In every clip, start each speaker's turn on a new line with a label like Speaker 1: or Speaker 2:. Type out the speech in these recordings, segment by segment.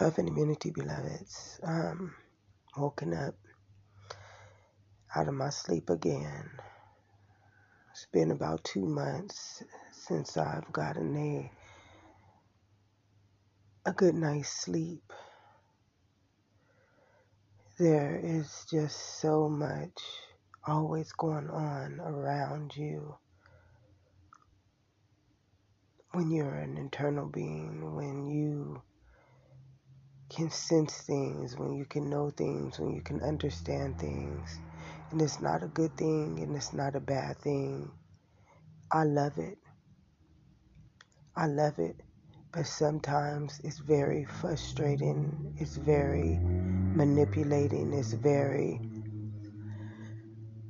Speaker 1: Love and immunity, beloveds. Um, woken up out of my sleep again. It's been about two months since I've gotten a a good night's sleep. There is just so much always going on around you when you're an internal being, when you can sense things, when you can know things, when you can understand things. And it's not a good thing and it's not a bad thing. I love it. I love it. But sometimes it's very frustrating. It's very manipulating. It's very.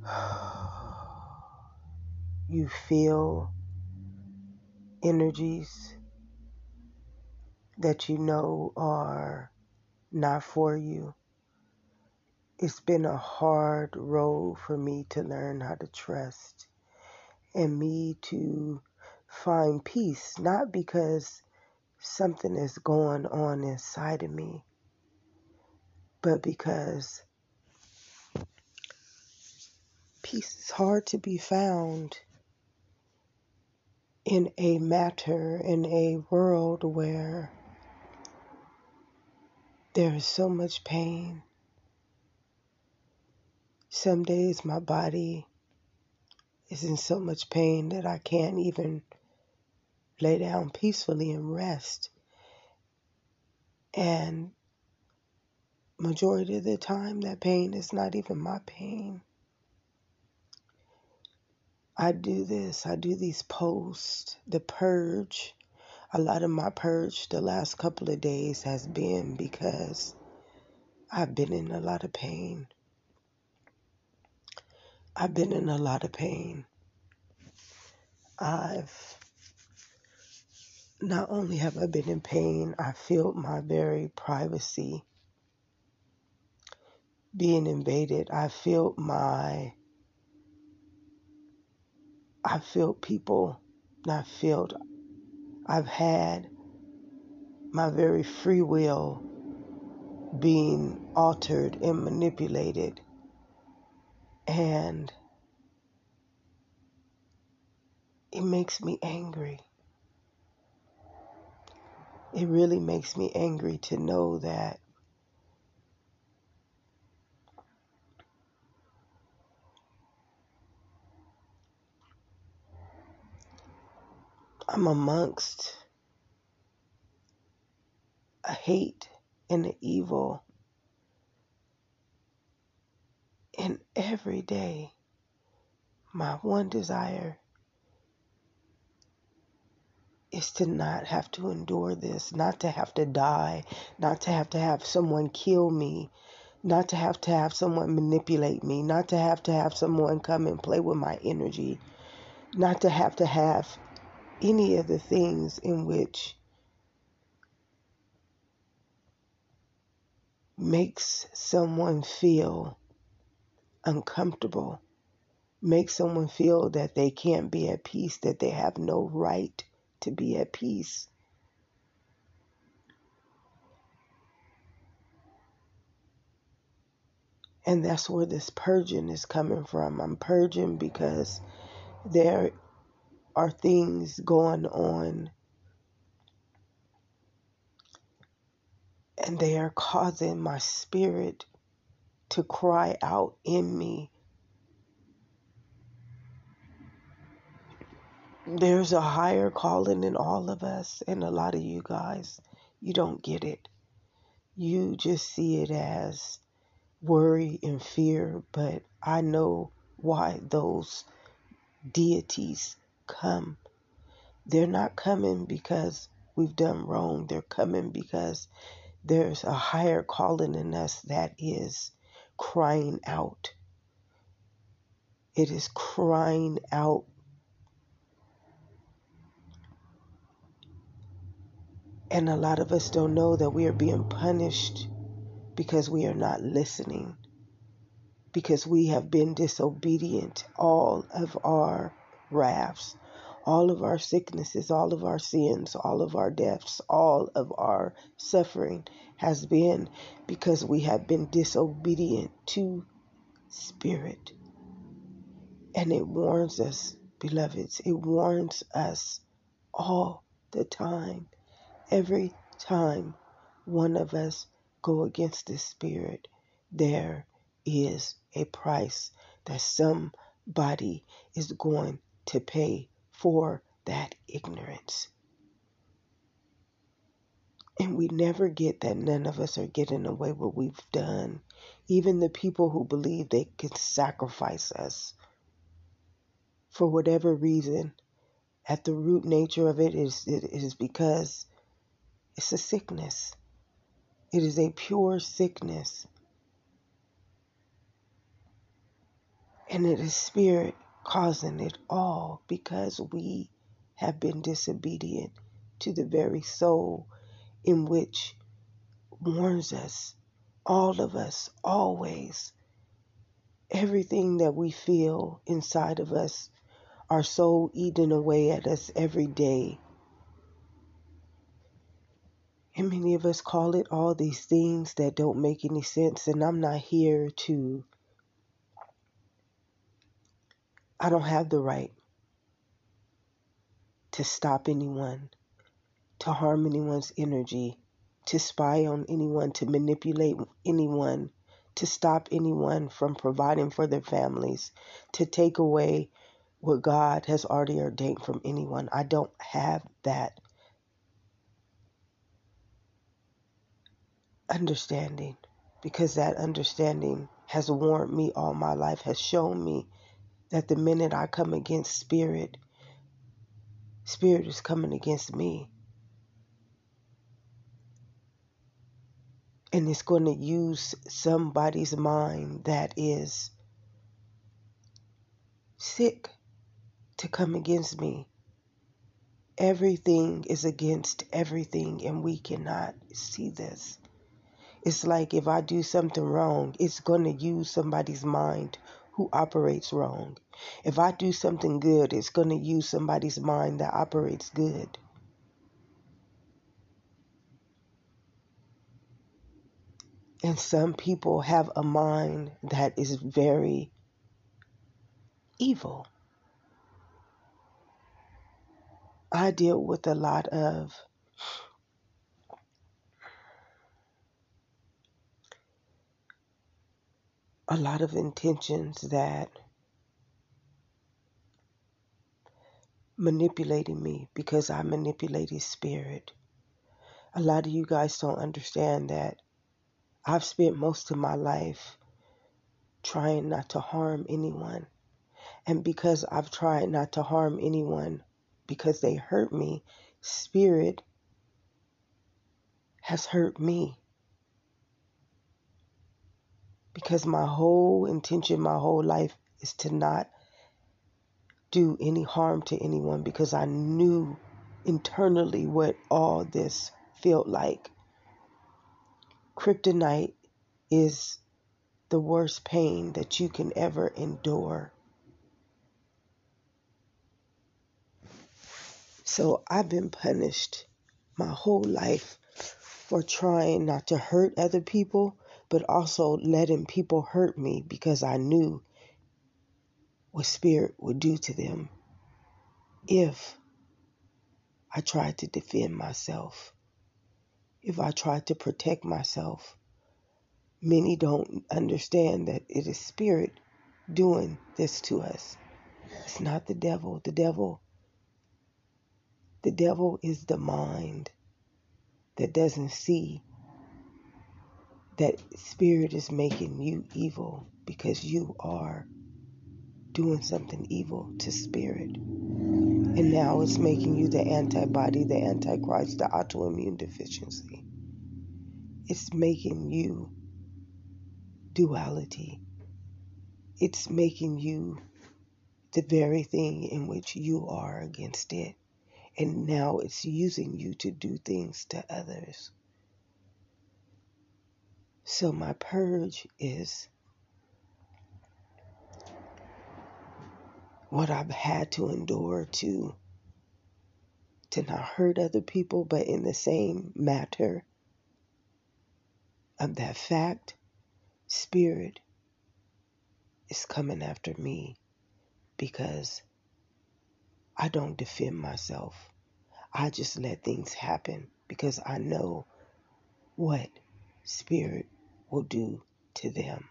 Speaker 1: You feel energies that you know are not for you. It's been a hard road for me to learn how to trust and me to find peace, not because something is going on inside of me, but because peace is hard to be found in a matter, in a world where there is so much pain. Some days my body is in so much pain that I can't even lay down peacefully and rest. And majority of the time that pain is not even my pain. I do this, I do these posts, the purge a lot of my purge the last couple of days has been because I've been in a lot of pain. I've been in a lot of pain. I've not only have I been in pain, I feel my very privacy being invaded. I feel my I feel people not felt I've had my very free will being altered and manipulated. And it makes me angry. It really makes me angry to know that I'm amongst a hate and the evil. And every day, my one desire is to not have to endure this, not to have to die, not to have to have someone kill me, not to have to have someone manipulate me, not to have to have someone come and play with my energy, not to have to have any of the things in which makes someone feel uncomfortable, makes someone feel that they can't be at peace, that they have no right to be at peace. And that's where this purging is coming from. I'm purging because there are things going on and they are causing my spirit to cry out in me. There's a higher calling in all of us, and a lot of you guys, you don't get it. You just see it as worry and fear, but I know why those deities come. They're not coming because we've done wrong. They're coming because there's a higher calling in us that is crying out. It is crying out. And a lot of us don't know that we are being punished because we are not listening, because we have been disobedient all of our rafts, All of our sicknesses, all of our sins, all of our deaths, all of our suffering has been because we have been disobedient to Spirit. And it warns us, beloveds, it warns us all the time. Every time one of us go against the Spirit, there is a price that somebody is going to pay for that ignorance. And we never get that none of us are getting away with what we've done. Even the people who believe they can sacrifice us for whatever reason, at the root nature of it is it is because it's a sickness. It is a pure sickness. And it is spirit causing it all because we have been disobedient to the very soul in which warns us, all of us, always. Everything that we feel inside of us, our soul eating away at us every day. And many of us call it all these things that don't make any sense. And I'm not here to, I don't have the right to stop anyone, to harm anyone's energy, to spy on anyone, to manipulate anyone, to stop anyone from providing for their families, to take away what God has already ordained from anyone. I don't have that understanding because that understanding has warned me all my life, has shown me that the minute I come against spirit, spirit is coming against me. And it's going to use somebody's mind that is sick to come against me. Everything is against everything, and we cannot see this. It's like if I do something wrong, it's going to use somebody's mind who operates wrong. If I do something good, it's going to use somebody's mind that operates good. And some people have a mind that is very evil. I deal with a lot of a lot of intentions that manipulating me because I manipulate his spirit. A lot of you guys don't understand that I've spent most of my life trying not to harm anyone. And because I've tried not to harm anyone because they hurt me, spirit has hurt me because my whole intention, my whole life is to not do any harm to anyone because I knew internally what all this felt like. Kryptonite is the worst pain that you can ever endure. So I've been punished my whole life for trying not to hurt other people but also letting people hurt me because I knew what spirit would do to them if I tried to defend myself, if I tried to protect myself. Many don't understand that it is spirit doing this to us. It's not the devil. The devil the devil is the mind that doesn't see that spirit is making you evil because you are doing something evil to spirit. And now it's making you the antibody, the antichrist, the autoimmune deficiency. It's making you duality. It's making you the very thing in which you are against it. And now it's using you to do things to others. So my purge is what I've had to endure to to not hurt other people, but in the same matter of that fact, spirit is coming after me because I don't defend myself. I just let things happen because I know what spirit will do to them.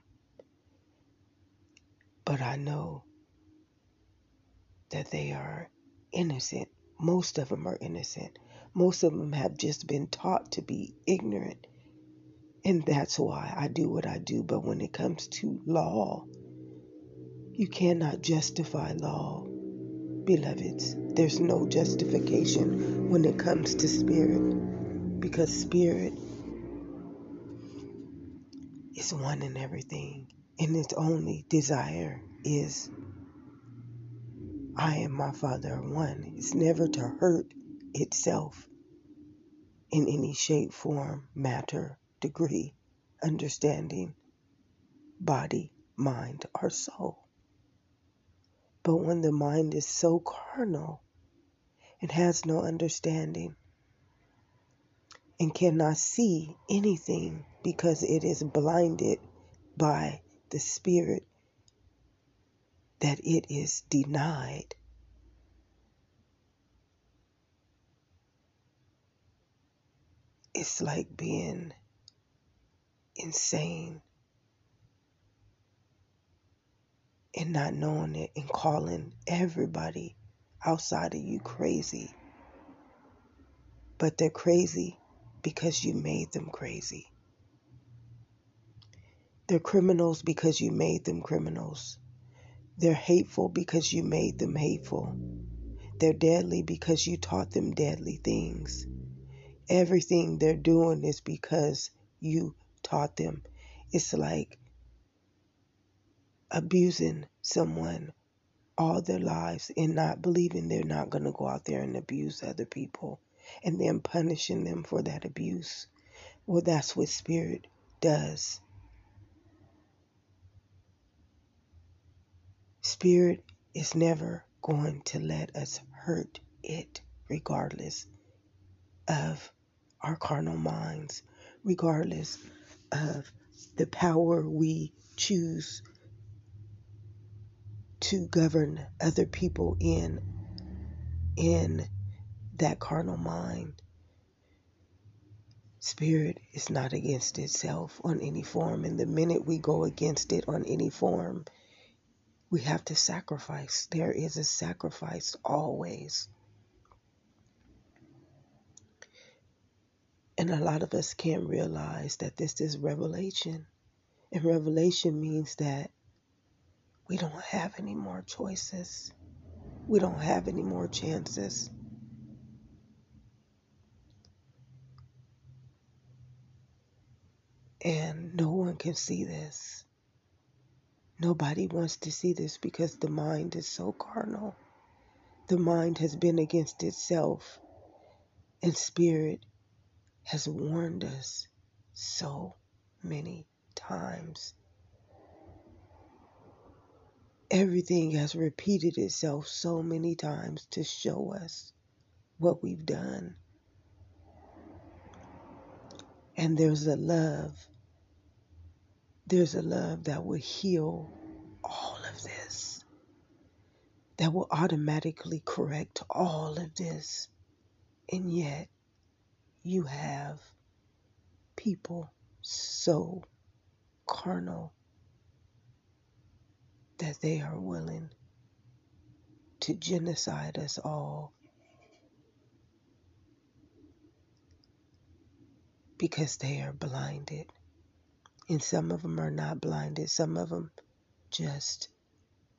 Speaker 1: But I know that they are innocent. Most of them are innocent. Most of them have just been taught to be ignorant. And that's why I do what I do. But when it comes to law, you cannot justify law, beloveds. There's no justification when it comes to spirit because spirit is one in everything, and its only desire is I and my Father are one. It's never to hurt itself in any shape, form, matter, degree, understanding, body, mind, or soul. But when the mind is so carnal and has no understanding and cannot see anything because it is blinded by the Spirit that it is denied. It's like being insane and not knowing it and calling everybody outside of you crazy. But they're crazy because you made them crazy. They're criminals because you made them criminals. They're hateful because you made them hateful. They're deadly because you taught them deadly things. Everything they're doing is because you taught them. It's like abusing someone all their lives and not believing they're not going to go out there and abuse other people and then punishing them for that abuse. Well, that's what spirit does. Spirit is never going to let us hurt it, regardless of our carnal minds, regardless of the power we choose to govern other people in in that carnal mind. Spirit is not against itself on any form, and the minute we go against it on any form, we have to sacrifice. There is a sacrifice always. And a lot of us can't realize that this is revelation. And revelation means that we don't have any more choices. We don't have any more chances. And no one can see this. Nobody wants to see this because the mind is so carnal. The mind has been against itself, and spirit has warned us so many times. Everything has repeated itself so many times to show us what we've done. And there's a love. There's a love that will heal all of this, that will automatically correct all of this. And yet, you have people so carnal that they are willing to genocide us all because they are blinded. And some of them are not blinded, some of them just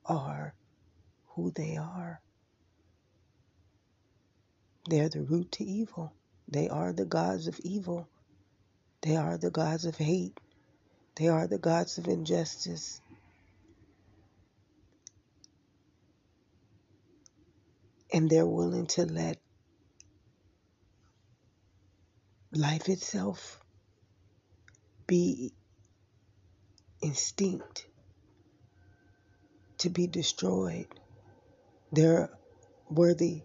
Speaker 1: are who they are. They're the root to evil. They are the gods of evil. They are the gods of hate. They are the gods of injustice. and they're willing to let life itself be instinct to be destroyed. They're worthy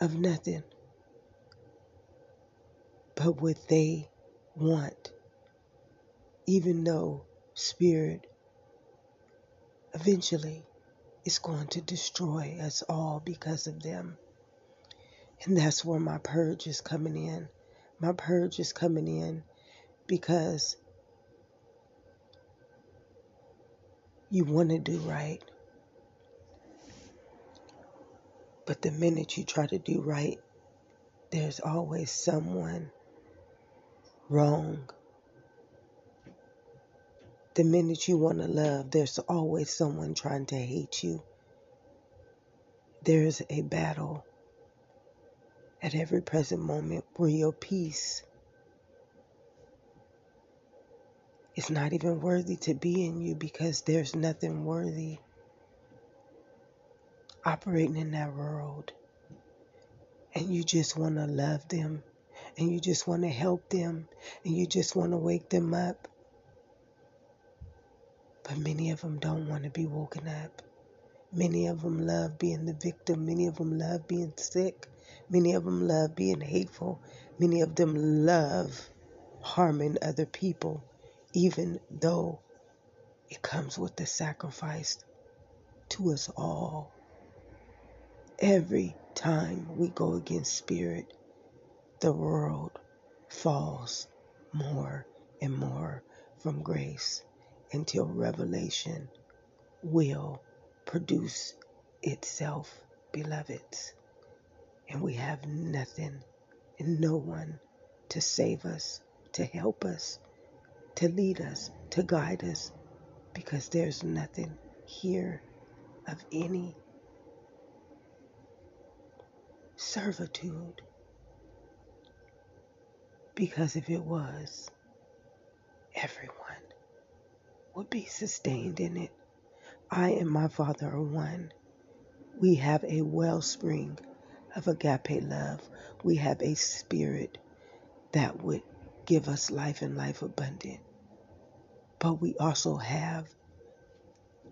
Speaker 1: of nothing but what they want, even though spirit eventually is going to destroy us all because of them. And that's where my purge is coming in. My purge is coming in because you want to do right. But the minute you try to do right, there's always someone wrong. The minute you want to love, there's always someone trying to hate you. There's a battle at every present moment where your peace is not even worthy to be in you because there's nothing worthy operating in that world. And you just want to love them and you just want to help them and you just want to wake them up. But many of them don't want to be woken up. Many of them love being the victim. Many of them love being sick. Many of them love being hateful. Many of them love harming other people, even though it comes with the sacrifice to us all. Every time we go against spirit, the world falls more and more from grace until revelation will produce itself, beloveds. And we have nothing and no one to save us, to help us, to lead us, to guide us, because there's nothing here of any servitude. Because if it was, everyone would be sustained in it. I and my Father are one. We have a wellspring of agape love. We have a spirit that would give us life and life abundant. But we also have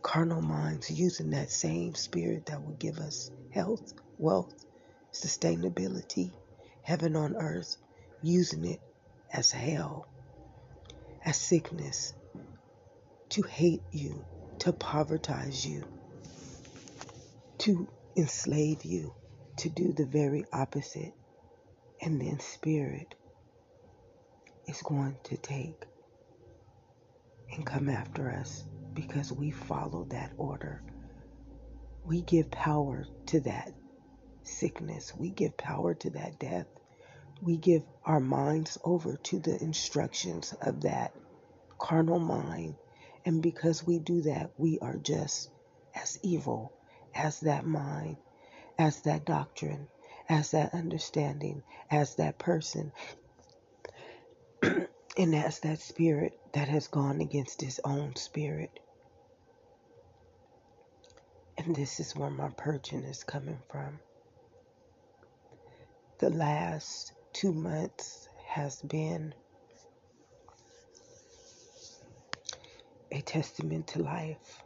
Speaker 1: carnal minds using that same spirit that will give us health, wealth, sustainability, heaven on earth, using it as hell, as sickness, to hate you, to povertize you, to enslave you, to do the very opposite. And then spirit is going to take and come after us because we follow that order. We give power to that sickness. We give power to that death. We give our minds over to the instructions of that carnal mind. And because we do that, we are just as evil as that mind, as that doctrine, as that understanding, as that person, and as that spirit that has gone against his own spirit. And this is where my purging is coming from the last two months has been a testament to life.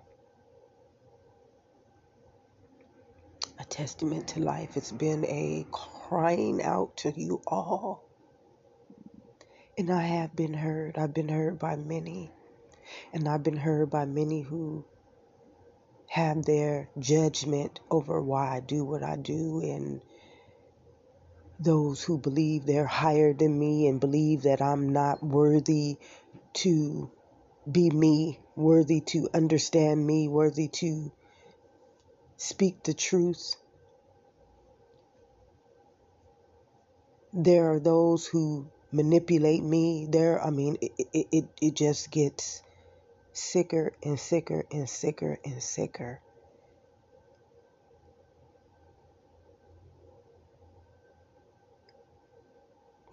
Speaker 1: A testament to life. It's been a crying out to you all. And I have been heard. I've been heard by many. And I've been heard by many who have their judgment over why I do what I do and those who believe they're higher than me and believe that I'm not worthy to be me, worthy to understand me, worthy to speak the truth. There are those who manipulate me. There, I mean, it, it, it, it just gets sicker and sicker and sicker and sicker.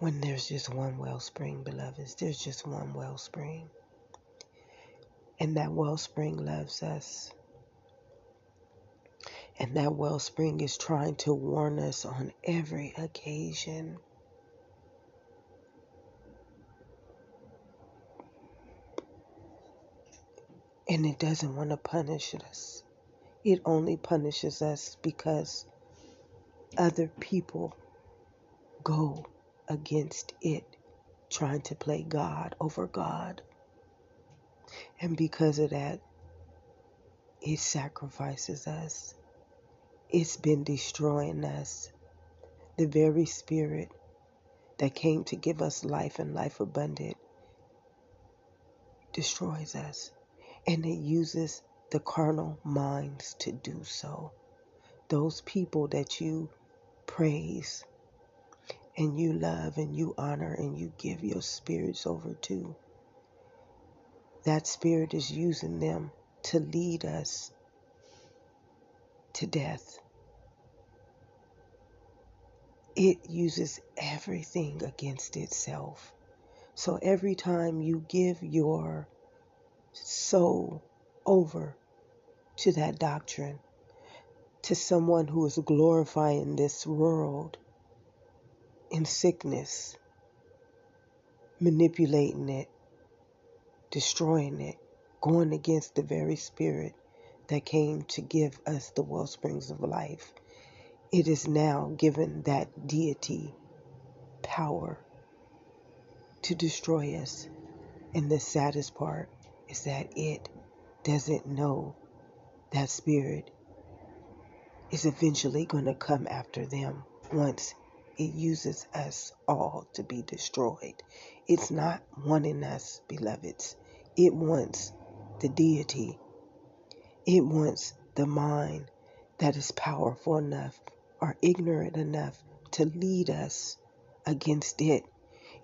Speaker 1: when there's just one wellspring, beloveds. There's just one wellspring. And that wellspring loves us. And that wellspring is trying to warn us on every occasion. And it doesn't want to punish us. It only punishes us because other people go against it, trying to play God over God. And because of that, it sacrifices us. It's been destroying us. The very spirit that came to give us life and life abundant destroys us. And it uses the carnal minds to do so. Those people that you praise and you love and you honor and you give your spirits over to, that spirit is using them to lead us to death. It uses everything against itself. So every time you give your soul over to that doctrine, to someone who is glorifying this world in sickness, manipulating it, destroying it, going against the very spirit that came to give us the well springs of life. It is now given that deity power to destroy us. And the saddest part is that it doesn't know that spirit is eventually going to come after them once it uses us all to be destroyed. It's not wanting us, beloveds. It wants the deity. It wants the mind that is powerful enough or ignorant enough to lead us against it.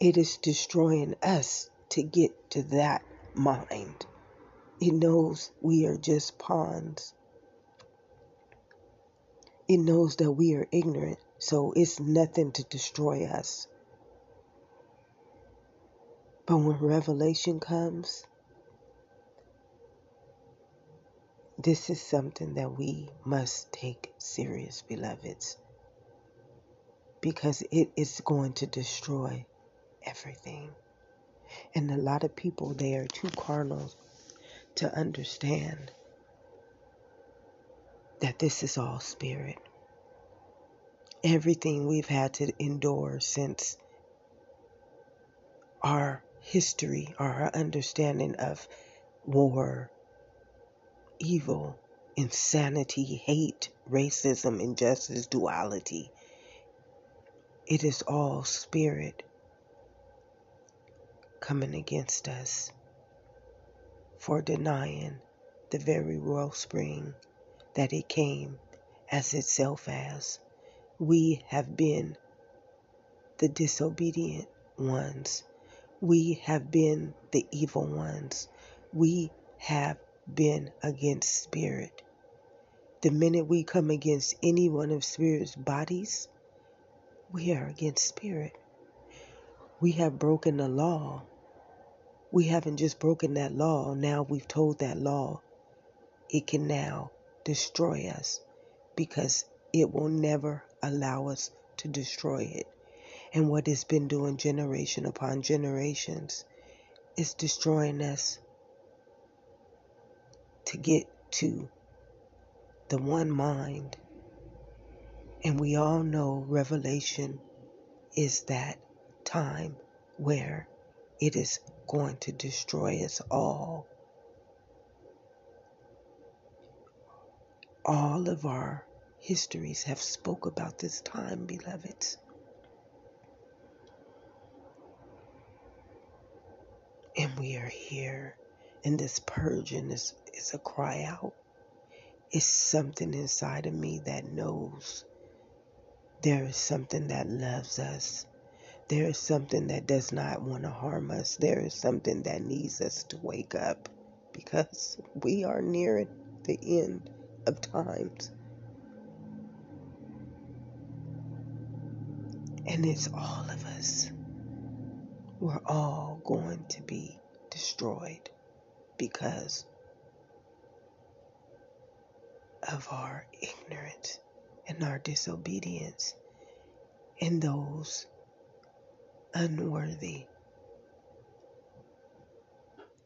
Speaker 1: It is destroying us to get to that mind. It knows we are just pawns. It knows that we are ignorant, so it's nothing to destroy us. But when revelation comes, this is something that we must take serious, beloveds, because it is going to destroy everything. And a lot of people, they are too carnal to understand that this is all spirit. Everything we've had to endure since our history our understanding of war, evil, insanity, hate, racism, injustice, duality. It is all spirit coming against us for denying the very wellspring that it came as itself as. We have been the disobedient ones. We have been the evil ones. We have been against spirit. The minute we come against any one of spirit's bodies, we are against spirit. We have broken the law. We haven't just broken that law, now we've told that law it can now destroy us because it will never allow us to destroy it. And what it's been doing generation upon generations is destroying us to get to the one mind. And we all know Revelation is that time where it is going to destroy us all. All of our histories have spoke about this time, beloveds. And we are here, and this purging is, is a cry out. It's something inside of me that knows there is something that loves us. There is something that does not want to harm us. There is something that needs us to wake up because we are near the end of times. And it's all of us. We're all going to be destroyed because of our ignorance and our disobedience and those unworthy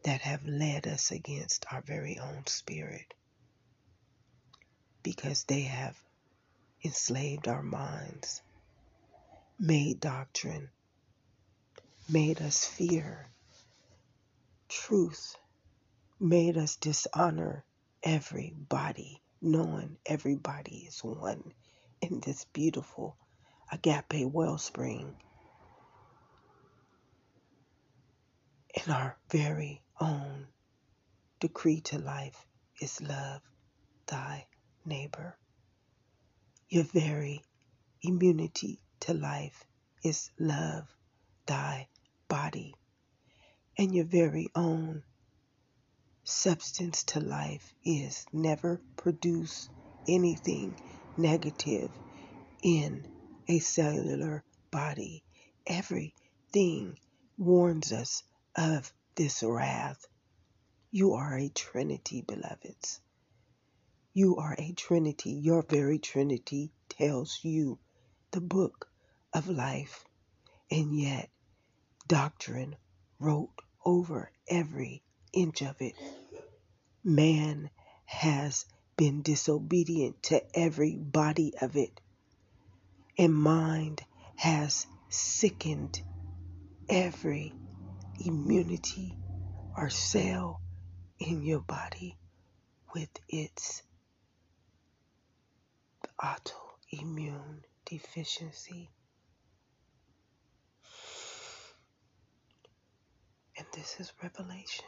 Speaker 1: that have led us against our very own spirit because they have enslaved our minds, made doctrine, made us fear truth, made us dishonor everybody, knowing everybody is one in this beautiful agape wellspring in our very own decree to life is love thy neighbor. Your very immunity to life is love thy body. And your very own substance to life is never produce anything negative in a cellular body. Everything warns us of this wrath. You are a trinity, beloveds. You are a trinity. Your very trinity tells you the book of life. And yet, doctrine wrote over every inch of it. Man has been disobedient to every body of it, and mind has sickened every immunity or cell in your body with its autoimmune deficiency. And this is revelation.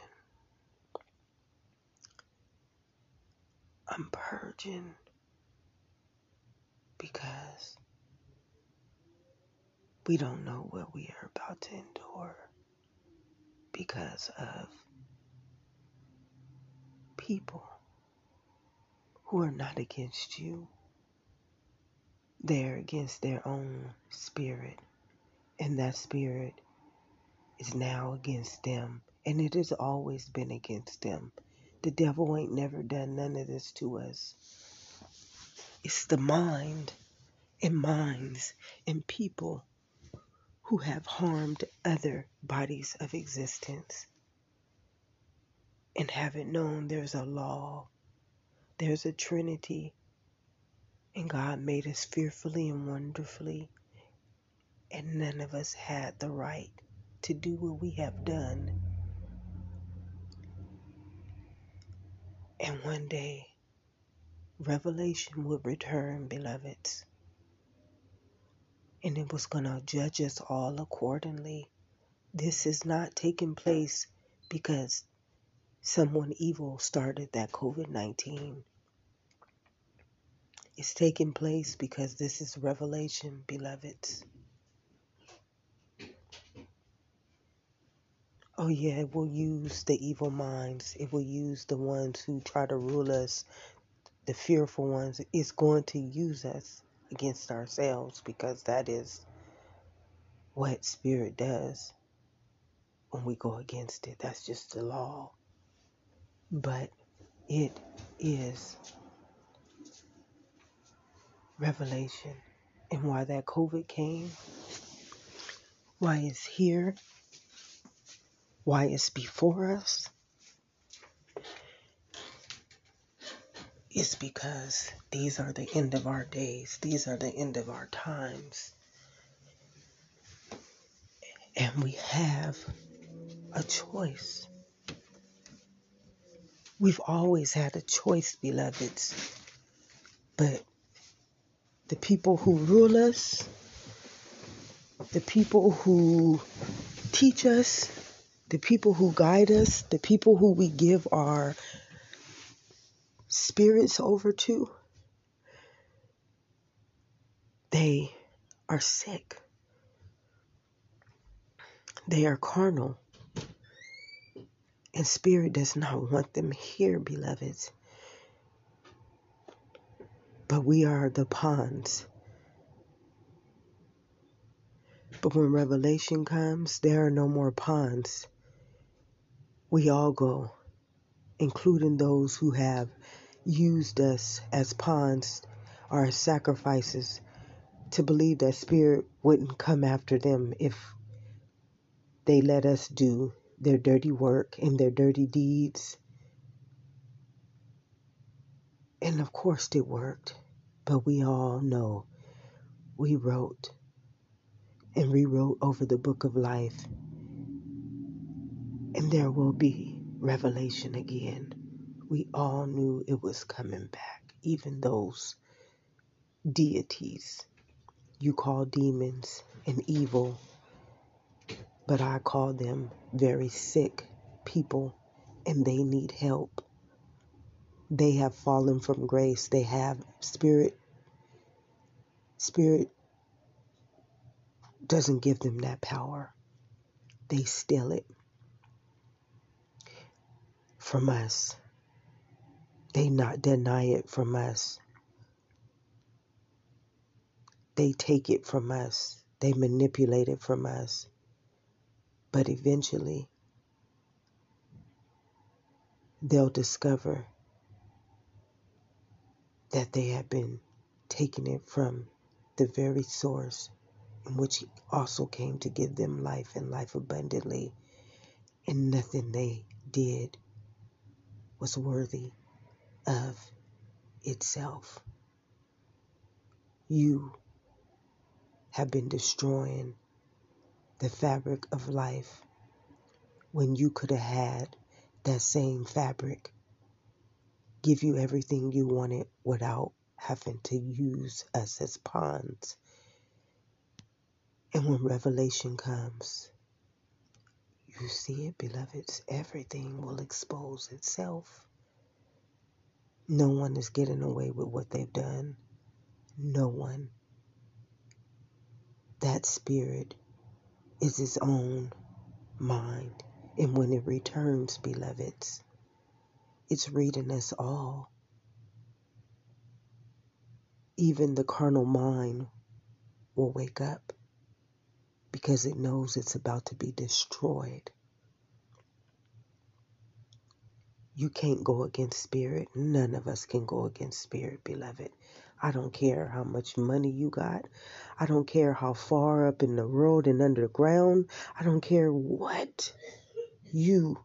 Speaker 1: I'm purging because we don't know what we are about to endure because of people who are not against you. They're against their own spirit, and that spirit is now against them, and it has always been against them. The devil ain't never done none of this to us. It's the mind and minds and people who have harmed other bodies of existence and haven't known there's a law, there's a trinity, and God made us fearfully and wonderfully, and none of us had the right to do what we have done. And one day, revelation will return, beloveds. And it was going to judge us all accordingly. This is not taking place because someone evil started that COVID 19. It's taking place because this is revelation, beloveds. Oh, yeah, it will use the evil minds. It will use the ones who try to rule us, the fearful ones. It's going to use us against ourselves because that is what spirit does when we go against it. That's just the law. But it is revelation. And why that COVID came, why it's here, why it's before us is because these are the end of our days, these are the end of our times. And we have a choice. We've always had a choice, beloveds. But the people who rule us, the people who teach us, the people who guide us, the people who we give our spirits over to, they are sick. They are carnal. And spirit does not want them here, beloveds. But we are the pawns. But when revelation comes, there are no more pawns we all go, including those who have used us as pawns or as sacrifices to believe that spirit wouldn't come after them if they let us do their dirty work and their dirty deeds. And of course, it worked. But we all know we wrote and rewrote over the book of life, and there will be revelation again. We all knew it was coming back, even those deities you call demons and evil, but I call them very sick people and they need help. They have fallen from grace. They have spirit. Spirit doesn't give them that power. They steal it from us. They not deny it from us. They take it from us. They manipulate it from us. But eventually, they'll discover that they have been taking it from the very source in which He also came to give them life and life abundantly. And nothing they did was worthy of itself. You have been destroying the fabric of life when you could have had that same fabric give you everything you wanted without having to use us as pawns. And when revelation comes, you see it, beloveds, everything will expose itself. No one is getting away with what they've done. No one. That spirit is its own mind. And when it returns, beloveds, it's reading us all. Even the carnal mind will wake up because it knows it's about to be destroyed. You can't go against spirit. None of us can go against spirit, beloved. I don't care how much money you got. I don't care how far up in the world and underground. I don't care what you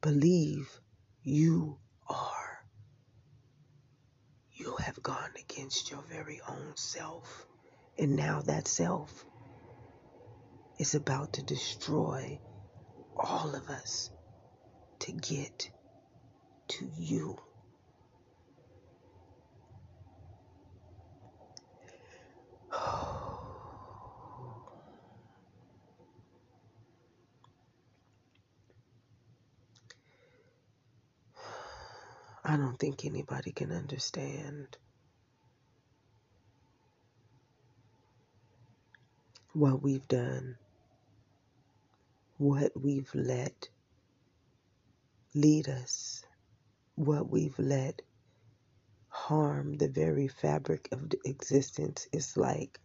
Speaker 1: believe you are. You have gone against your very own self. And now that self is about to destroy all of us to get to you. I don't think anybody can understand what we've done, what we've let lead us, what we've let harm the very fabric of the existence. It's like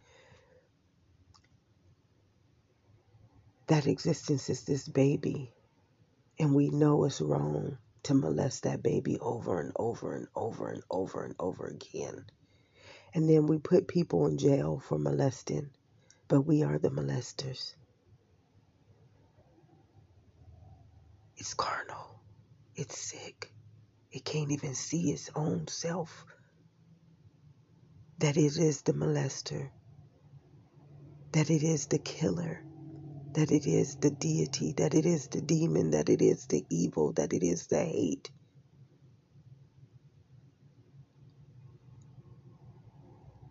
Speaker 1: that existence is this baby, and we know it's wrong to molest that baby over and over and over and over and over again. And then we put people in jail for molesting, but we are the molesters. It's carnal. It's sick. It can't even see its own self. That it is the molester. That it is the killer that it is the deity, that it is the demon, that it is the evil, that it is the hate.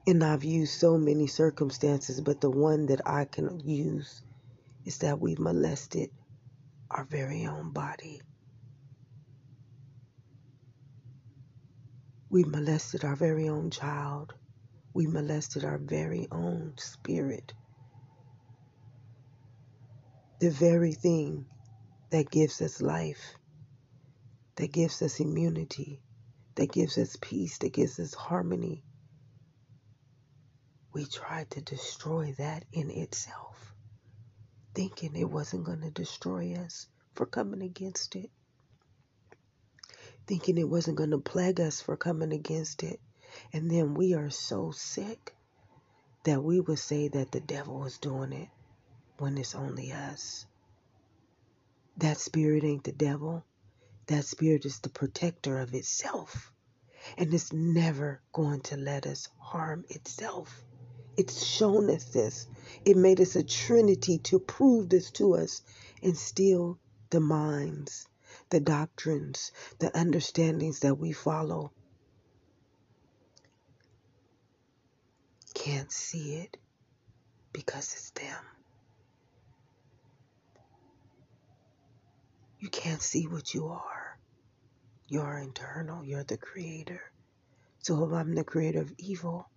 Speaker 1: And I've used so many circumstances, but the one that I can use is that we've molested our very own body. We molested our very own child. We molested our very own spirit the very thing that gives us life, that gives us immunity, that gives us peace, that gives us harmony. We tried to destroy that in itself, thinking it wasn't going to destroy us for coming against it, thinking it wasn't going to plague us for coming against it. And then we are so sick that we would say that the devil is doing it when it's only us. That spirit ain't the devil. That spirit is the protector of itself. And it's never going to let us harm itself. It's shown us this. It made us a trinity to prove this to us and still the minds, the doctrines, the understandings that we follow can't see it because it's them. You can't see what you are. You're internal, you're the creator. So if I'm the creator of evil,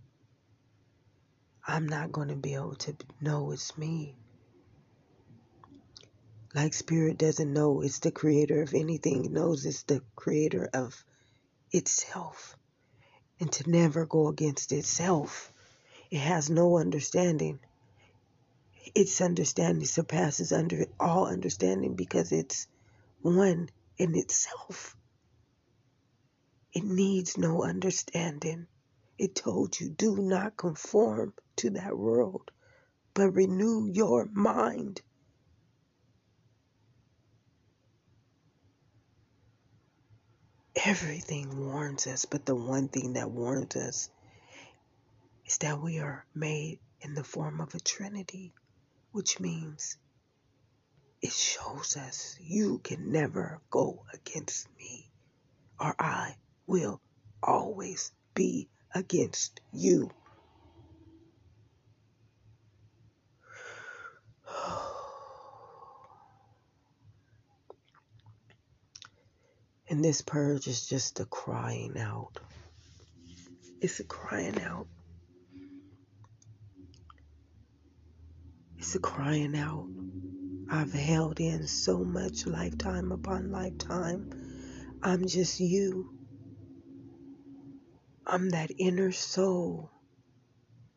Speaker 1: I'm not going to be able to know it's me. Like spirit doesn't know it's the creator of anything, it knows it's the creator of itself. And to never go against itself, it has no understanding. Its understanding surpasses under all understanding because it's one in itself. It needs no understanding. It told you, do not conform to that world, but renew your mind. Everything warns us, but the one thing that warns us is that we are made in the form of a trinity, which means it shows us you can never go against me, or I will always be against you. And this purge is just a crying out. It's a crying out. It's a crying out. I've held in so much lifetime upon lifetime. I'm just you. I'm that inner soul.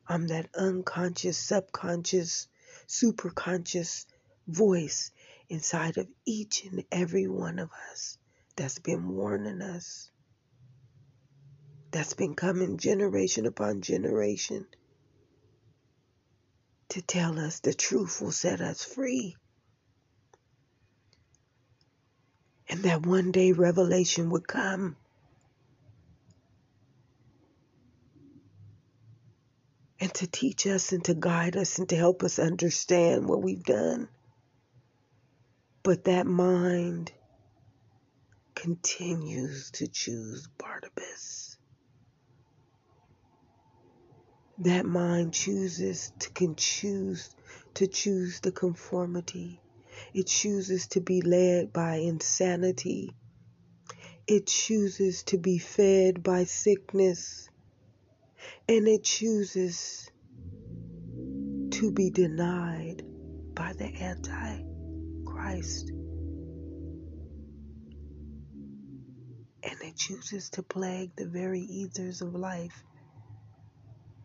Speaker 1: I'm that unconscious, subconscious, superconscious voice inside of each and every one of us that's been warning us, that's been coming generation upon generation to tell us the truth will set us free. And that one day revelation would come. And to teach us and to guide us and to help us understand what we've done. But that mind continues to choose Barabbas. That mind chooses to choose to choose the conformity. It chooses to be led by insanity. It chooses to be fed by sickness. And it chooses to be denied by the Antichrist. And it chooses to plague the very ethers of life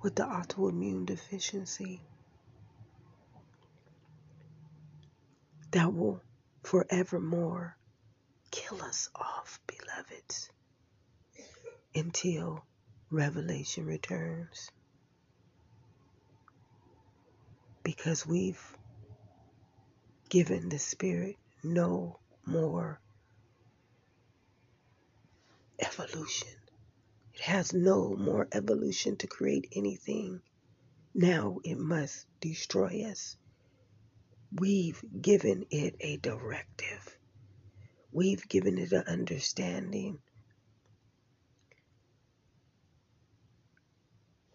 Speaker 1: with the autoimmune deficiency that will forevermore kill us off, beloveds, until revelation returns. Because we've given the Spirit no more evolution. It has no more evolution to create anything. Now it must destroy us. We've given it a directive. We've given it an understanding.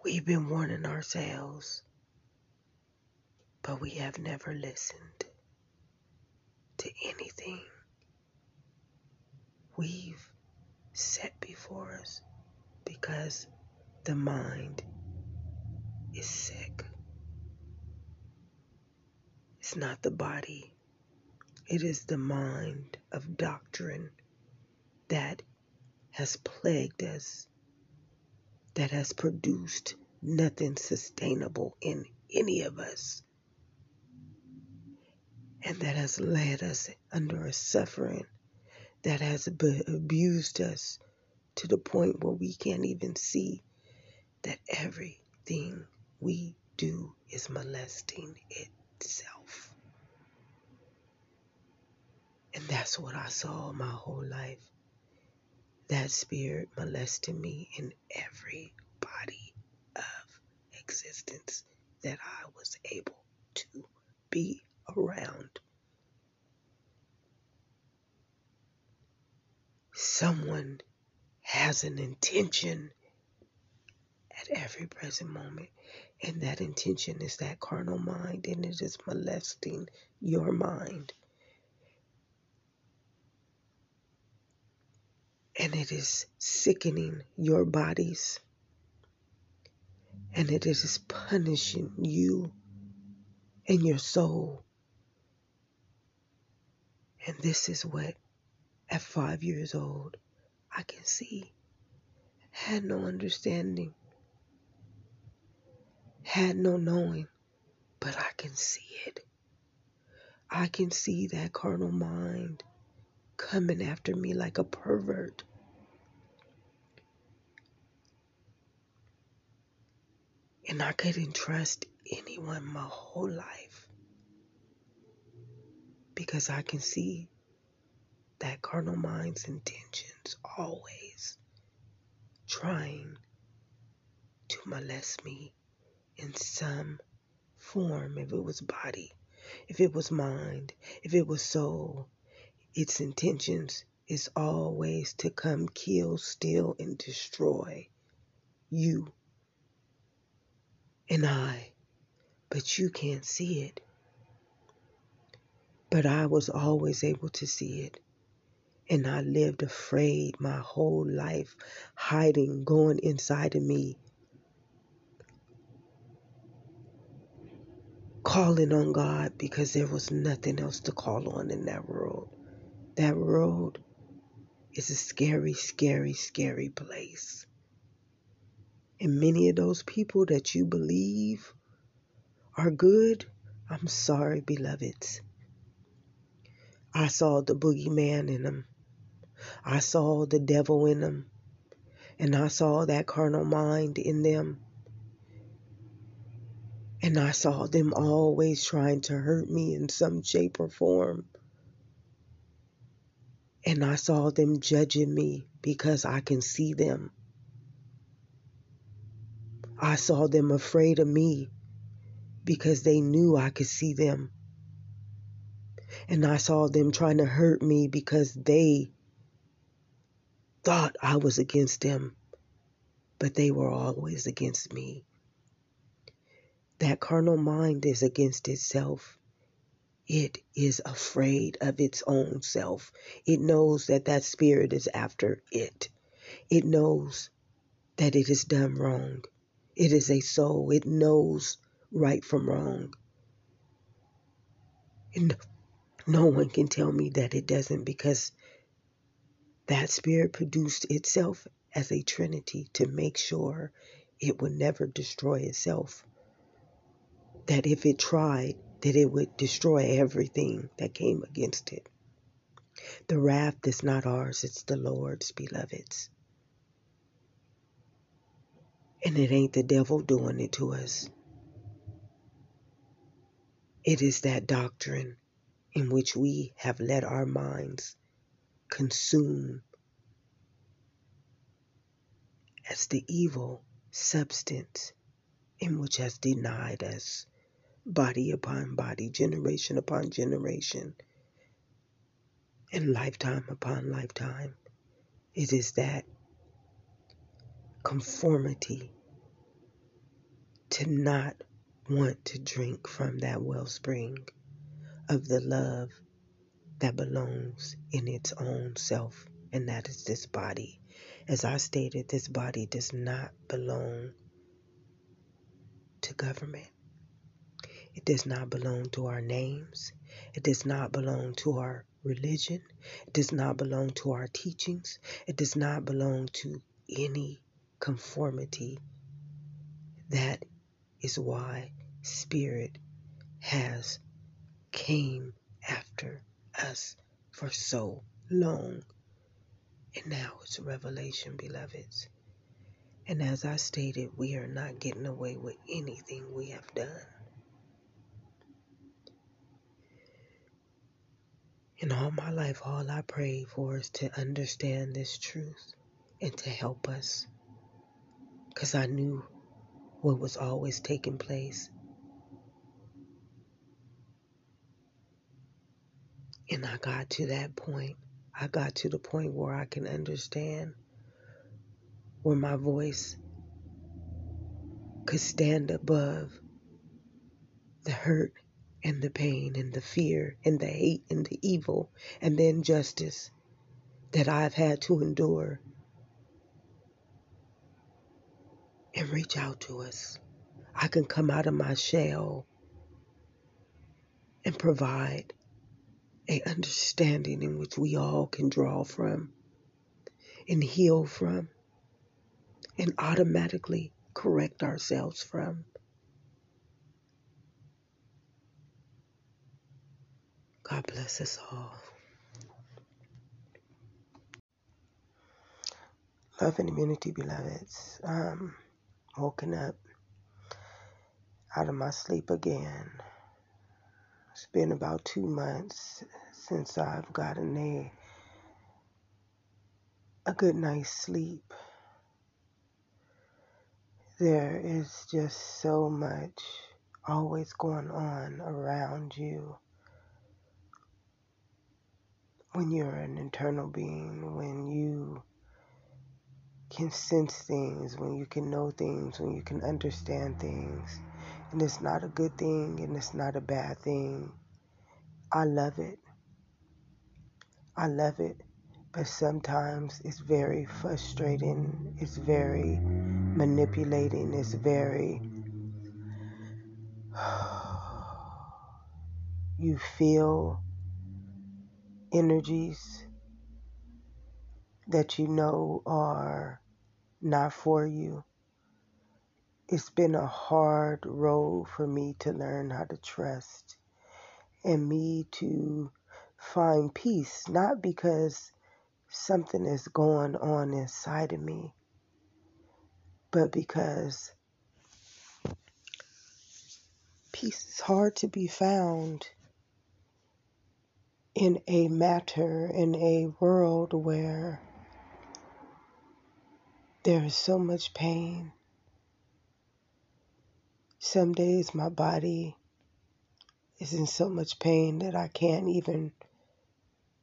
Speaker 1: We've been warning ourselves, but we have never listened to anything. We've set before us because the mind is sick. It's not the body, it is the mind of doctrine that has plagued us, that has produced nothing sustainable in any of us, and that has led us under a suffering that has abused us to the point where we can't even see that everything we do is molesting itself. And that's what I saw my whole life. that spirit molested me in every body of existence that I was able to be around. Someone has an intention at every present moment, and that intention is that carnal mind, and it is molesting your mind. And it is sickening your bodies, and it is punishing you and your soul. And this is what at five years old, I can see. Had no understanding, had no knowing, but I can see it. I can see that carnal mind coming after me like a pervert. And I couldn't trust anyone my whole life because I can see that carnal mind's intentions always trying to molest me in some form, if it was body, if it was mind, if it was soul. Its intentions is always to come kill, steal, and destroy you and I. But you can't see it. But I was always able to see it. And I lived afraid my whole life, hiding, going inside of me, calling on God because there was nothing else to call on in that world. That world is a scary, scary, scary place. And many of those people that you believe are good, I'm sorry, beloveds. I saw the boogeyman in them. I saw the devil in them, and I saw that carnal mind in them. And I saw them always trying to hurt me in some shape or form. And I saw them judging me because I can see them. I saw them afraid of me because they knew I could see them. And I saw them trying to hurt me because they thought I was against them, but they were always against me. That carnal mind is against itself. It is afraid of its own self. It knows that that spirit is after it. It knows that it has done wrong. It is a soul. It knows right from wrong. And no one can tell me that it doesn't because that spirit produced itself as a trinity to make sure it would never destroy itself. That if it tried, that it would destroy everything that came against it. The wrath is not ours, it's the Lord's, beloveds. And it ain't the devil doing it to us. It is that doctrine in which we have let our minds consume as the evil substance in which has denied us body upon body, generation upon generation, and lifetime upon lifetime. It is that conformity to not want to drink from that wellspring of the love that belongs in its own self, and that is this body. As I stated, this body does not belong to government. It does not belong to our names. It does not belong to our religion. It does not belong to our teachings. It does not belong to any conformity. That is why Spirit has came after us for so long. And now it's revelation, beloveds. And as I stated, we are not getting away with anything we have done. In all my life, all I pray for is to understand this truth and to help us because I knew what was always taking place. And I got to that point. I got to the point where I can understand where my voice could stand above the hurt and the pain and the fear and the hate and the evil and the injustice that I've had to endure and reach out to us. I can come out of my shell and provide a understanding in which we all can draw from and heal from and automatically correct ourselves from. God bless us all. Love and immunity, beloveds. Um, woken up out of my sleep again. It's been about two months since I've gotten a a good night's sleep. There is just so much always going on around you when you're an internal being, when you can sense things, when you can know things, when you can understand things. And it's not a good thing and it's not a bad thing. I love it. I love it. But sometimes it's very frustrating. It's very manipulating. It's very. You feel energies that you know are not for you. It's been a hard road for me to learn how to trust and me to find peace, not because something is going on inside of me, but because peace is hard to be found in a matter, in a world where there is so much pain. Some days my body is in so much pain that I can't even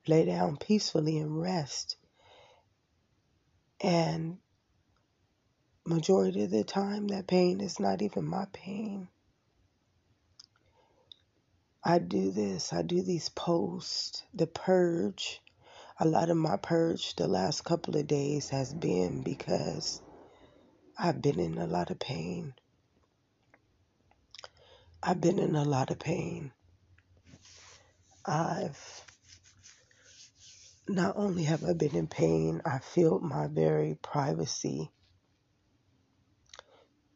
Speaker 1: lay down peacefully and rest. And majority of the time that pain is not even my pain. I do this, I do these posts, the purge. A lot of my purge the last couple of days has been because I've been in a lot of pain. I've been in a lot of pain. I've not only have I been in pain, I feel my very privacy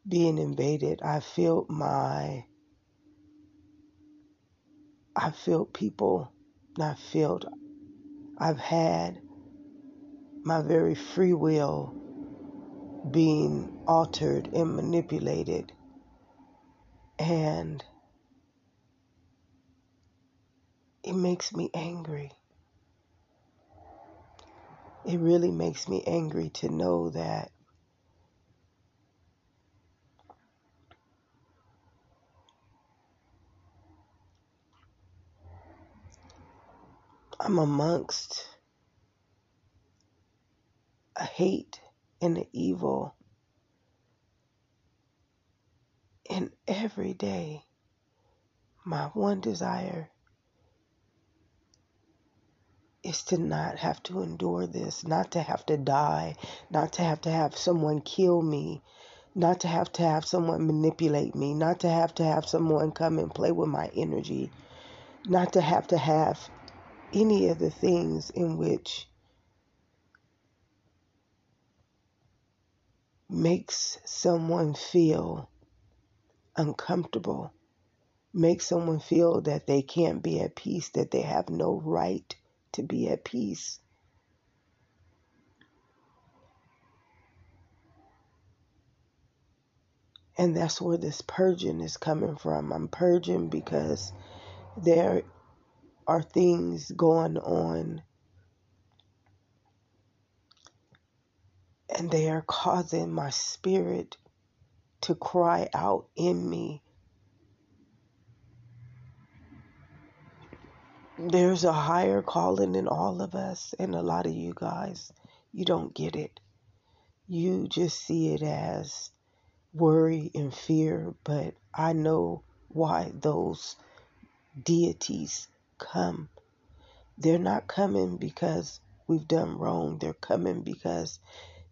Speaker 1: being invaded. I feel my I feel people not felt I've had my very free will being altered and manipulated and it makes me angry. It really makes me angry to know that I'm amongst a hate and the evil. And every day, my one desire is to not have to endure this, not to have to die, not to have to have someone kill me, not to have to have someone manipulate me, not to have to have someone come and play with my energy, not to have to have any of the things in which makes someone feel uncomfortable, make someone feel that they can't be at peace, that they have no right to be at peace. And that's where this purging is coming from. I'm purging because there are things going on and they are causing my spirit to cry out in me. There's a higher calling in all of us, and a lot of you guys, you don't get it. You just see it as worry and fear, but I know why those deities come. They're not coming because we've done wrong, they're coming because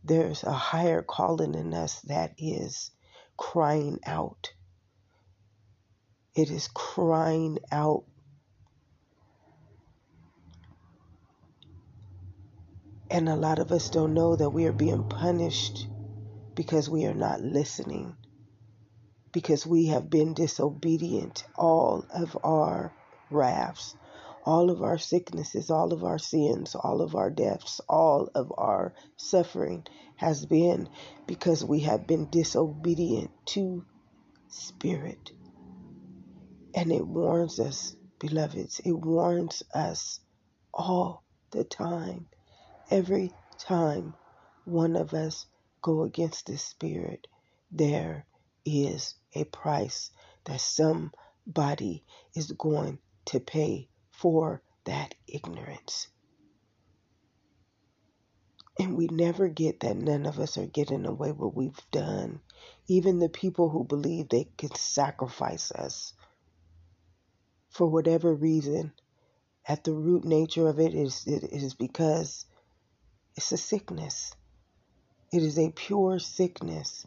Speaker 1: there's a higher calling in us that is crying out. It is crying out. And a lot of us don't know that we are being punished because we are not listening, because we have been disobedient all of our wraths, all of our sicknesses, all of our sins, all of our deaths, all of our suffering has been because we have been disobedient to Spirit. And it warns us, beloveds, it warns us all the time, every time one of us go against the Spirit, there is a price that somebody is going to pay for that ignorance. And we never get that none of us are getting away with what we've done. Even the people who believe they can sacrifice us for whatever reason, at the root nature of it is it is because it's a sickness. It is a pure sickness.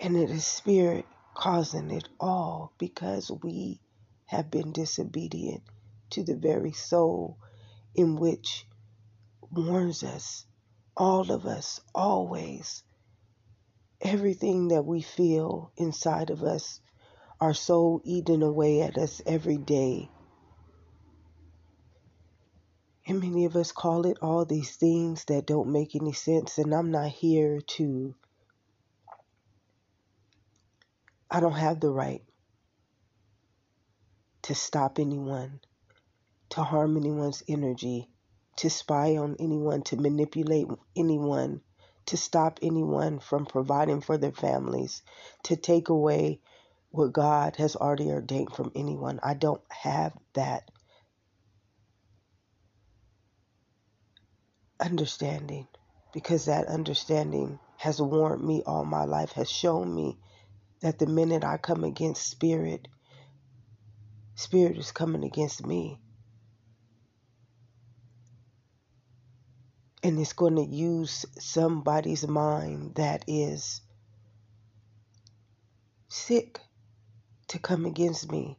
Speaker 1: And it is spirit causing it all because we have been disobedient to the very soul in which warns us, all of us, always. Everything that we feel inside of us, our soul eating away at us every day. And many of us call it all these things that don't make any sense. And I'm not here to, I don't have the right to stop anyone to harm anyone's energy, to spy on anyone, to manipulate anyone, to stop anyone from providing for their families, to take away what God has already ordained from anyone. I don't have that understanding because that understanding has warned me all my life, has shown me that the minute I come against spirit, spirit is coming against me. and it's going to use somebody's mind that is sick to come against me.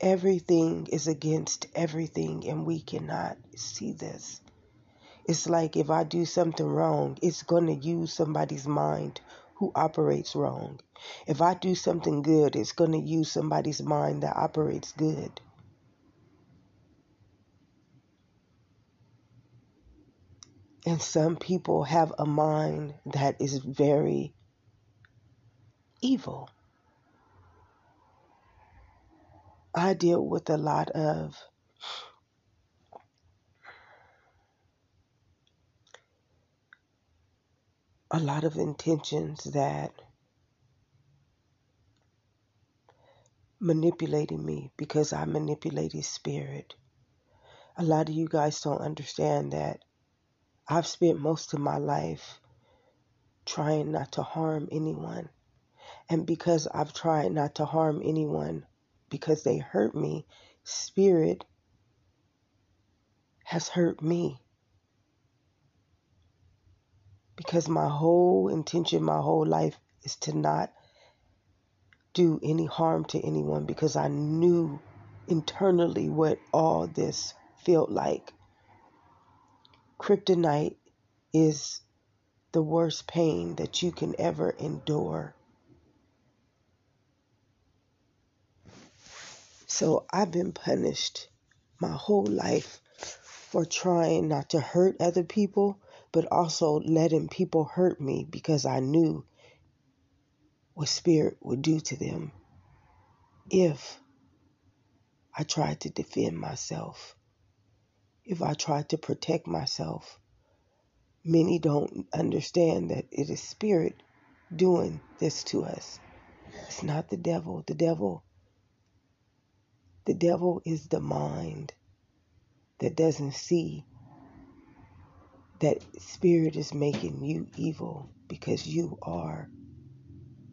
Speaker 1: Everything is against everything, and we cannot see this. It's like if I do something wrong, it's going to use somebody's mind who operates wrong. If I do something good, it's going to use somebody's mind that operates good. And some people have a mind that is very evil. I deal with a lot of a lot of intentions that manipulating me because I manipulated spirit. A lot of you guys don't understand that I've spent most of my life trying not to harm anyone. And because I've tried not to harm anyone because they hurt me, spirit has hurt me. Because my whole intention, my whole life is to not do any harm to anyone because I knew internally what all this felt like. Kryptonite is the worst pain that you can ever endure. So I've been punished my whole life for trying not to hurt other people, but also letting people hurt me because I knew what spirit would do to them if I tried to defend myself If I tried to protect myself, many don't understand that it is spirit doing this to us. It's not the devil. The devil, the devil is the mind that doesn't see that spirit is making you evil because you are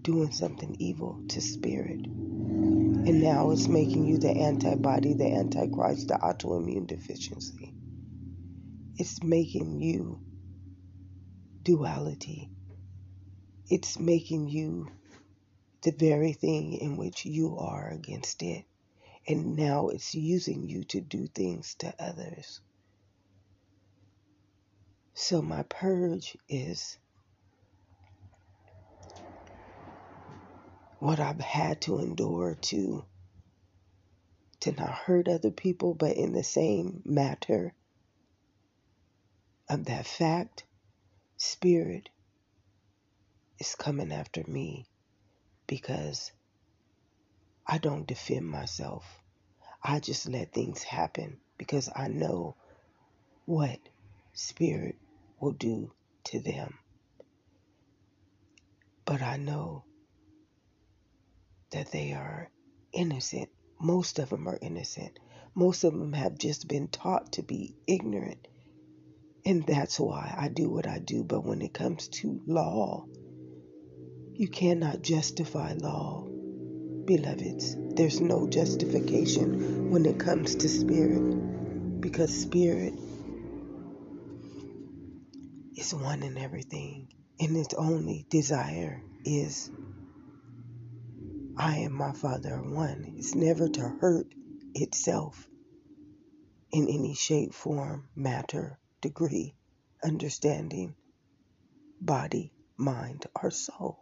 Speaker 1: doing something evil to spirit. And now it's making you the antibody, the antichrist, the autoimmune deficiency. It's making you duality. It's making you the very thing in which you are against it. And now it's using you to do things to others. So my purge is what I've had to endure to to not hurt other people, but in the same matter of that fact, spirit is coming after me because I don't defend myself. I just let things happen because I know what spirit will do to them. But I know that they are innocent. Most of them are innocent. Most of them have just been taught to be ignorant. And that's why I do what I do. But when it comes to law, you cannot justify law, beloveds. There's no justification when it comes to spirit because spirit is one in everything. And its only desire is I and my Father are one. It's never to hurt itself in any shape, form, matter, degree, understanding, body, mind, or soul.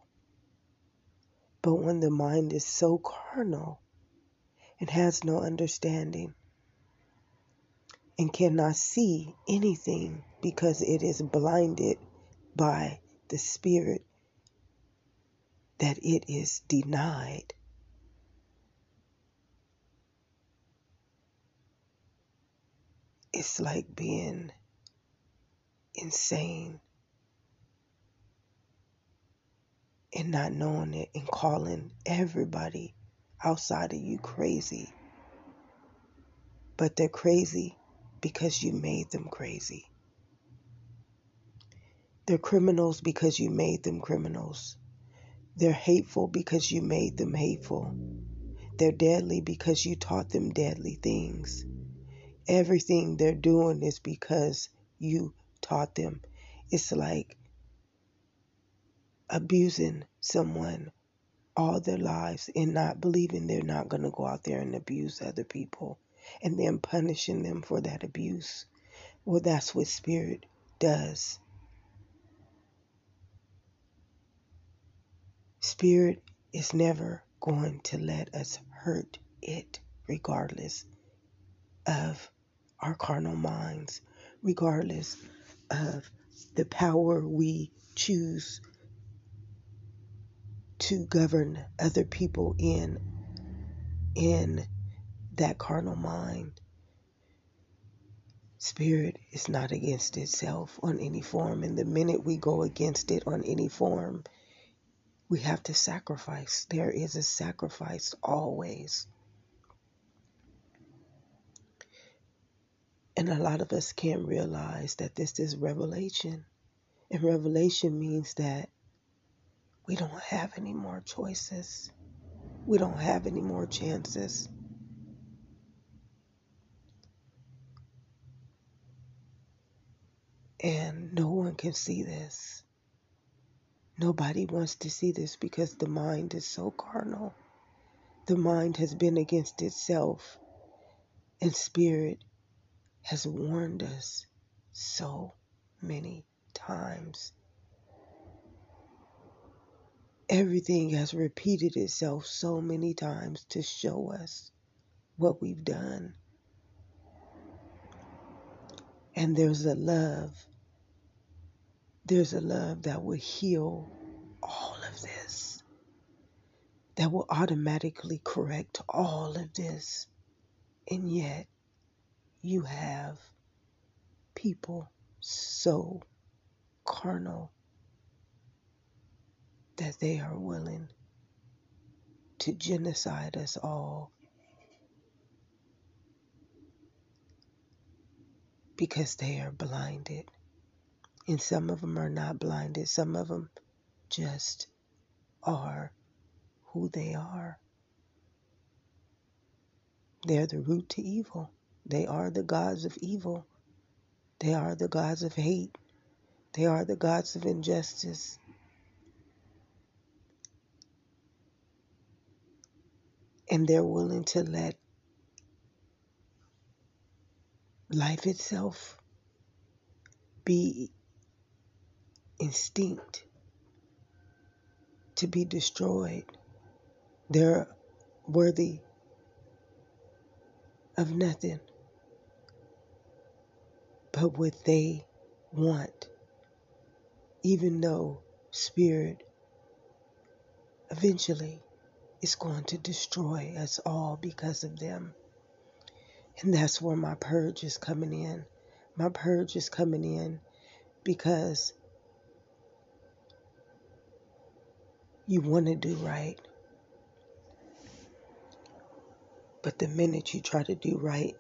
Speaker 1: But when the mind is so carnal and has no understanding and cannot see anything because it is blinded by the Spirit that it is denied. It's like being insane and not knowing it and calling everybody outside of you crazy. But they're crazy because you made them crazy. They're criminals because you made them criminals. They're hateful because you made them hateful. They're deadly because you taught them deadly things. Everything they're doing is because you taught them. It's like abusing someone all their lives and not believing they're not going to go out there and abuse other people and then punishing them for that abuse. Well, that's what spirit does. Spirit is never going to let us hurt it, regardless of our carnal minds, regardless of the power we choose to govern other people in in that carnal mind. Spirit is not against itself on any form, and the minute we go against it on any form, we have to sacrifice. There is a sacrifice always. And a lot of us can't realize that this is revelation. And revelation means that we don't have any more choices. We don't have any more chances. And no one can see this. Nobody wants to see this because the mind is so carnal. The mind has been against itself, and spirit has warned us so many times. Everything has repeated itself so many times to show us what we've done. And there's a love there's a love that will heal all of this, that will automatically correct all of this. And yet, you have people so carnal that they are willing to genocide us all because they are blinded. And some of them are not blinded, some of them just are who they are. They're the root to evil. They are the gods of evil. They are the gods of hate. They are the gods of injustice. And they're willing to let life itself be instinct to be destroyed. They're worthy of nothing but what they want, even though spirit eventually is going to destroy us all because of them. And that's where my purge is coming in. My purge is coming in because you want to do right. But the minute you try to do right,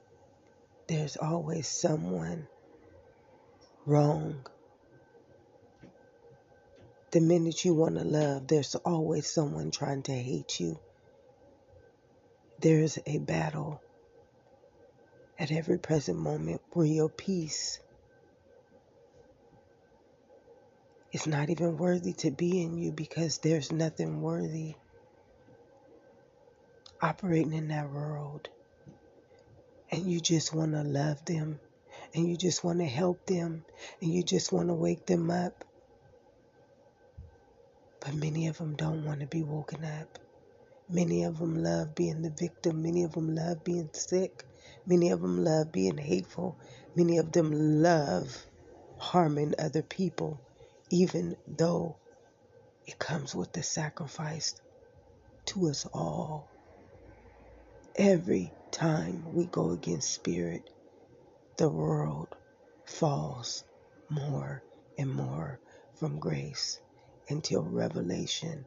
Speaker 1: there's always someone wrong. The minute you want to love, there's always someone trying to hate you. There's a battle at every present moment where your peace is not even worthy to be in you because there's nothing worthy operating in that world. And you just want to love them and you just want to help them and you just want to wake them up. But many of them don't want to be woken up. Many of them love being the victim. Many of them love being sick. Many of them love being hateful. Many of them love harming other people, even though it comes with the sacrifice to us all. Every time we go against spirit, the world falls more and more from grace until revelation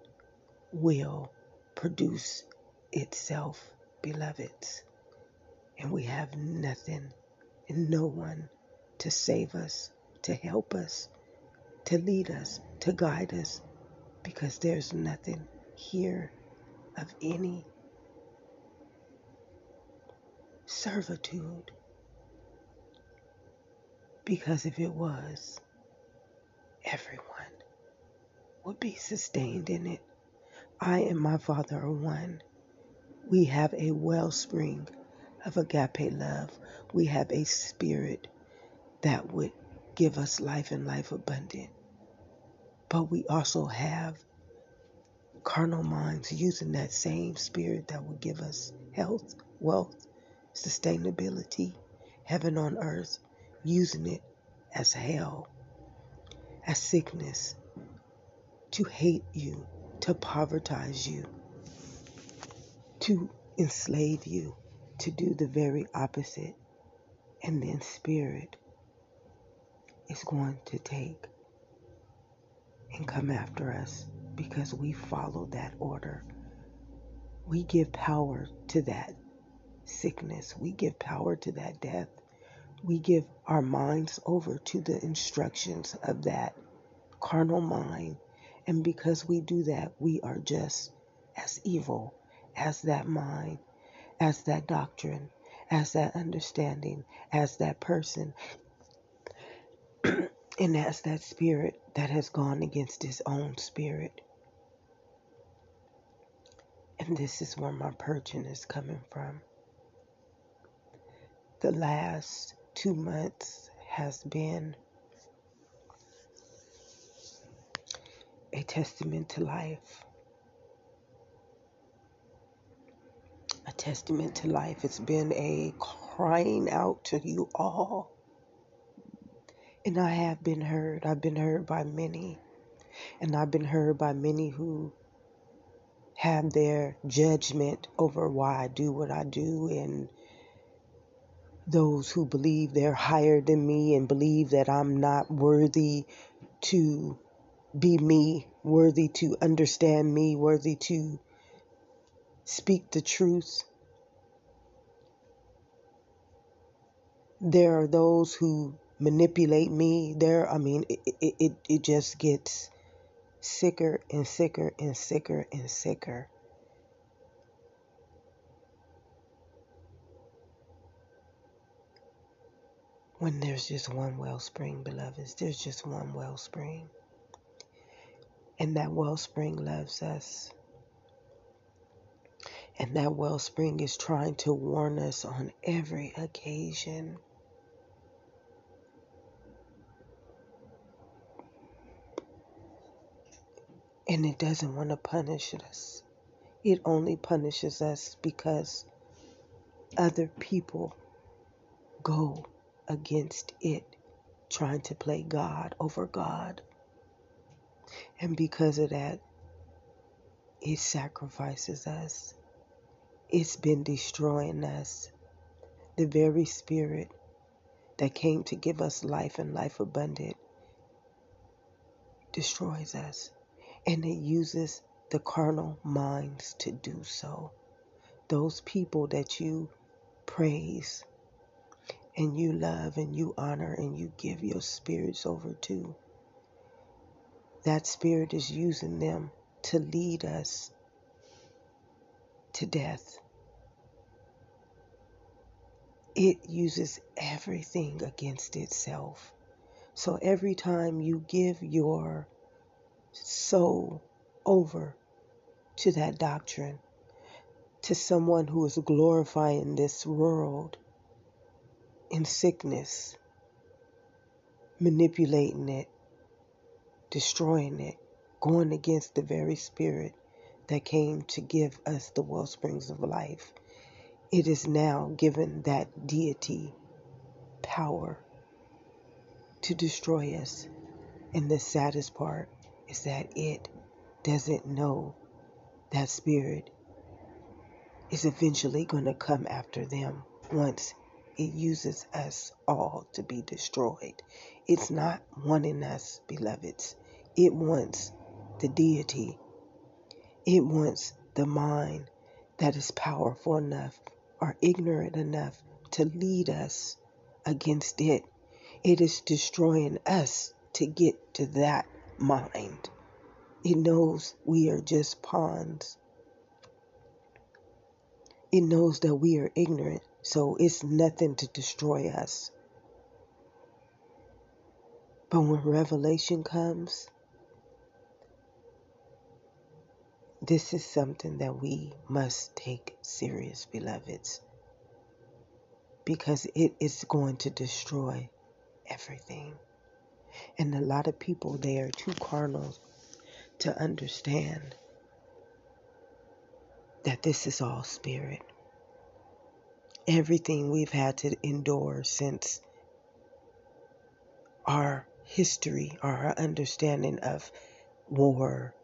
Speaker 1: will produce itself, beloveds. And we have nothing and no one to save us, to help us, to lead us, to guide us, because there's nothing here of any servitude because if it was, everyone would be sustained in it. I and my Father are one. We have a wellspring of agape love. We have a spirit that would give us life and life abundant. But we also have carnal minds using that same spirit that will give us health, wealth, sustainability, heaven on earth, using it as hell, as sickness, to hate you, to povertize you, to enslave you, to do the very opposite. And then spirit is going to take and come after us because we follow that order. We give power to that sickness. We give power to that death we give our minds over to the instructions of that carnal mind. And because we do that, we are just as evil as that mind, as that doctrine, as that understanding, as that person, and as that spirit that has gone against his own spirit. And this is where my purging is coming from. The last two months has been a testament to life. A testament to life. It's been a crying out to you all. And I have been heard. I've been heard by many. And I've been heard by many who have their judgment over why I do what I do and those who believe they're higher than me and believe that I'm not worthy to be me, worthy to understand me, worthy to speak the truth. There are those who manipulate me. There, I mean, it, it, it, it just gets sicker and sicker and sicker and sicker. When there's just one wellspring, beloveds, there's just one wellspring. And that wellspring loves us. And that wellspring is trying to warn us on every occasion. And it doesn't want to punish us. It only punishes us because other people go against it, trying to play God over God. And because of that, it sacrifices us. It's been destroying us. The very spirit that came to give us life and life abundant destroys us and it uses the carnal minds to do so. Those people that you praise and you love and you honor and you give your spirits over to, that spirit is using them to lead us to death. It uses everything against itself. So every time you give your soul over to that doctrine, to someone who is glorifying this world in sickness, manipulating it, destroying it, going against the very spirit that came to give us the well springs of life. It is now given that deity power to destroy us. And the saddest part is that it doesn't know that spirit is eventually going to come after them once it uses us all to be destroyed. It's not wanting us, beloveds. It wants the deity. It wants the mind that is powerful enough or ignorant enough to lead us against it. It is destroying us to get to that mind. It knows we are just pawns. It knows that we are ignorant, so it's nothing to destroy us. But when revelation comes, this is something that we must take serious, beloveds, because it is going to destroy everything. And a lot of people, they are too carnal to understand that this is all spirit. Everything we've had to endure since our history, our understanding of war,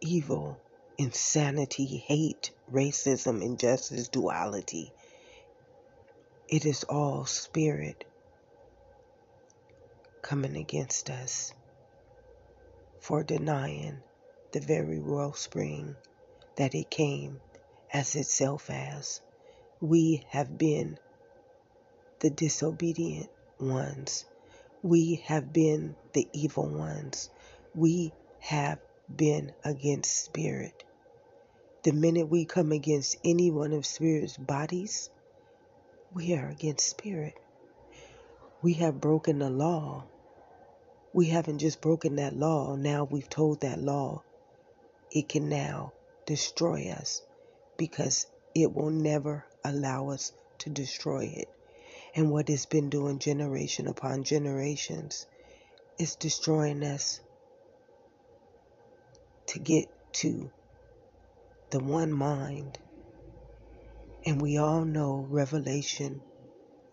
Speaker 1: evil, insanity, hate, racism, injustice, duality. It is all spirit coming against us for denying the very wellspring that it came as itself as. We have been the disobedient ones. We have been the evil ones. We have been against spirit. The minute we come against any one of spirit's bodies, we are against spirit. We have broken the law we haven't just broken that law, now we've told that law it can now destroy us because it will never allow us to destroy it. And what it's been doing generation upon generations is destroying us to get to the one mind. And we all know Revelation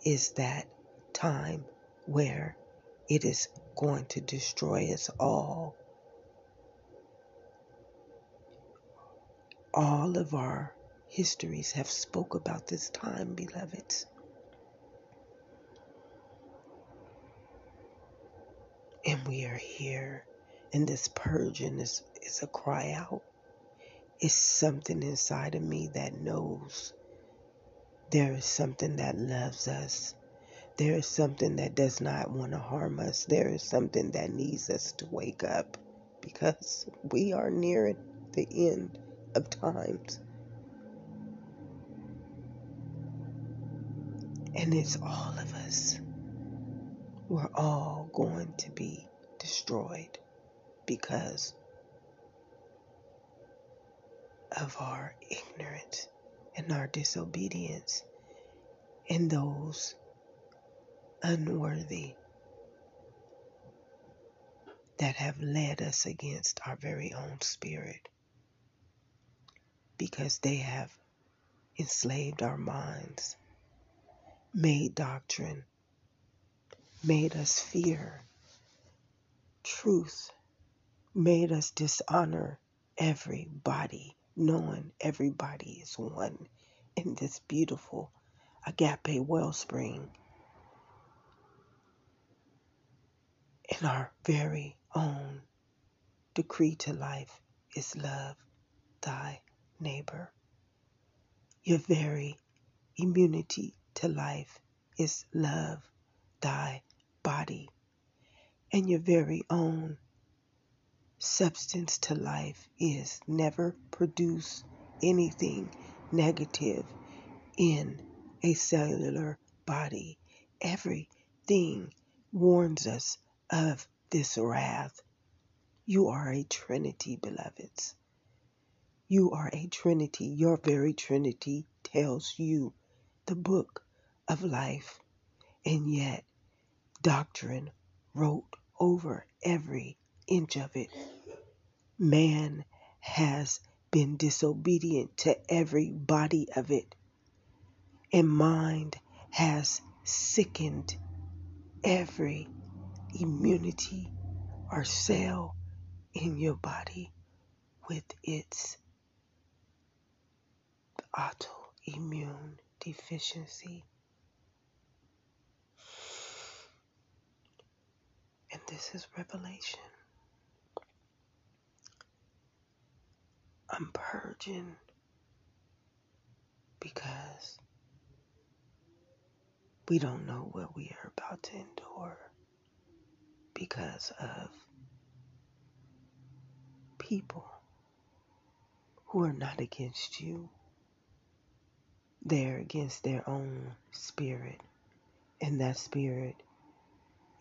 Speaker 1: is that time where it is going to destroy us all. All of our histories have spoke about this time, beloveds. And we are here, and this purging is, is a cry out. It's something inside of me that knows there is something that loves us there is something that does not want to harm us. There is something that needs us to wake up because we are near the end of times. And it's all of us. We're all going to be destroyed because of our ignorance and our disobedience and those unworthy that have led us against our very own spirit because they have enslaved our minds, made doctrine, made us fear truth, made us dishonor everybody, knowing everybody is one in this beautiful agape wellspring in our very own decree to life is love thy neighbor. Your very immunity to life is love thy body. And your very own substance to life is never produce anything negative in a cellular body. Everything warns us of this wrath. You are a trinity, beloveds. You are a trinity. Your very trinity tells you the book of life. And yet, doctrine wrote over every inch of it. Man has been disobedient to every body of it. And mind has sickened every immunity or cell in your body with its autoimmune deficiency. And this is revelation. I'm purging because we don't know what we are about to endure because of people who are not against you. They're against their own spirit, and that spirit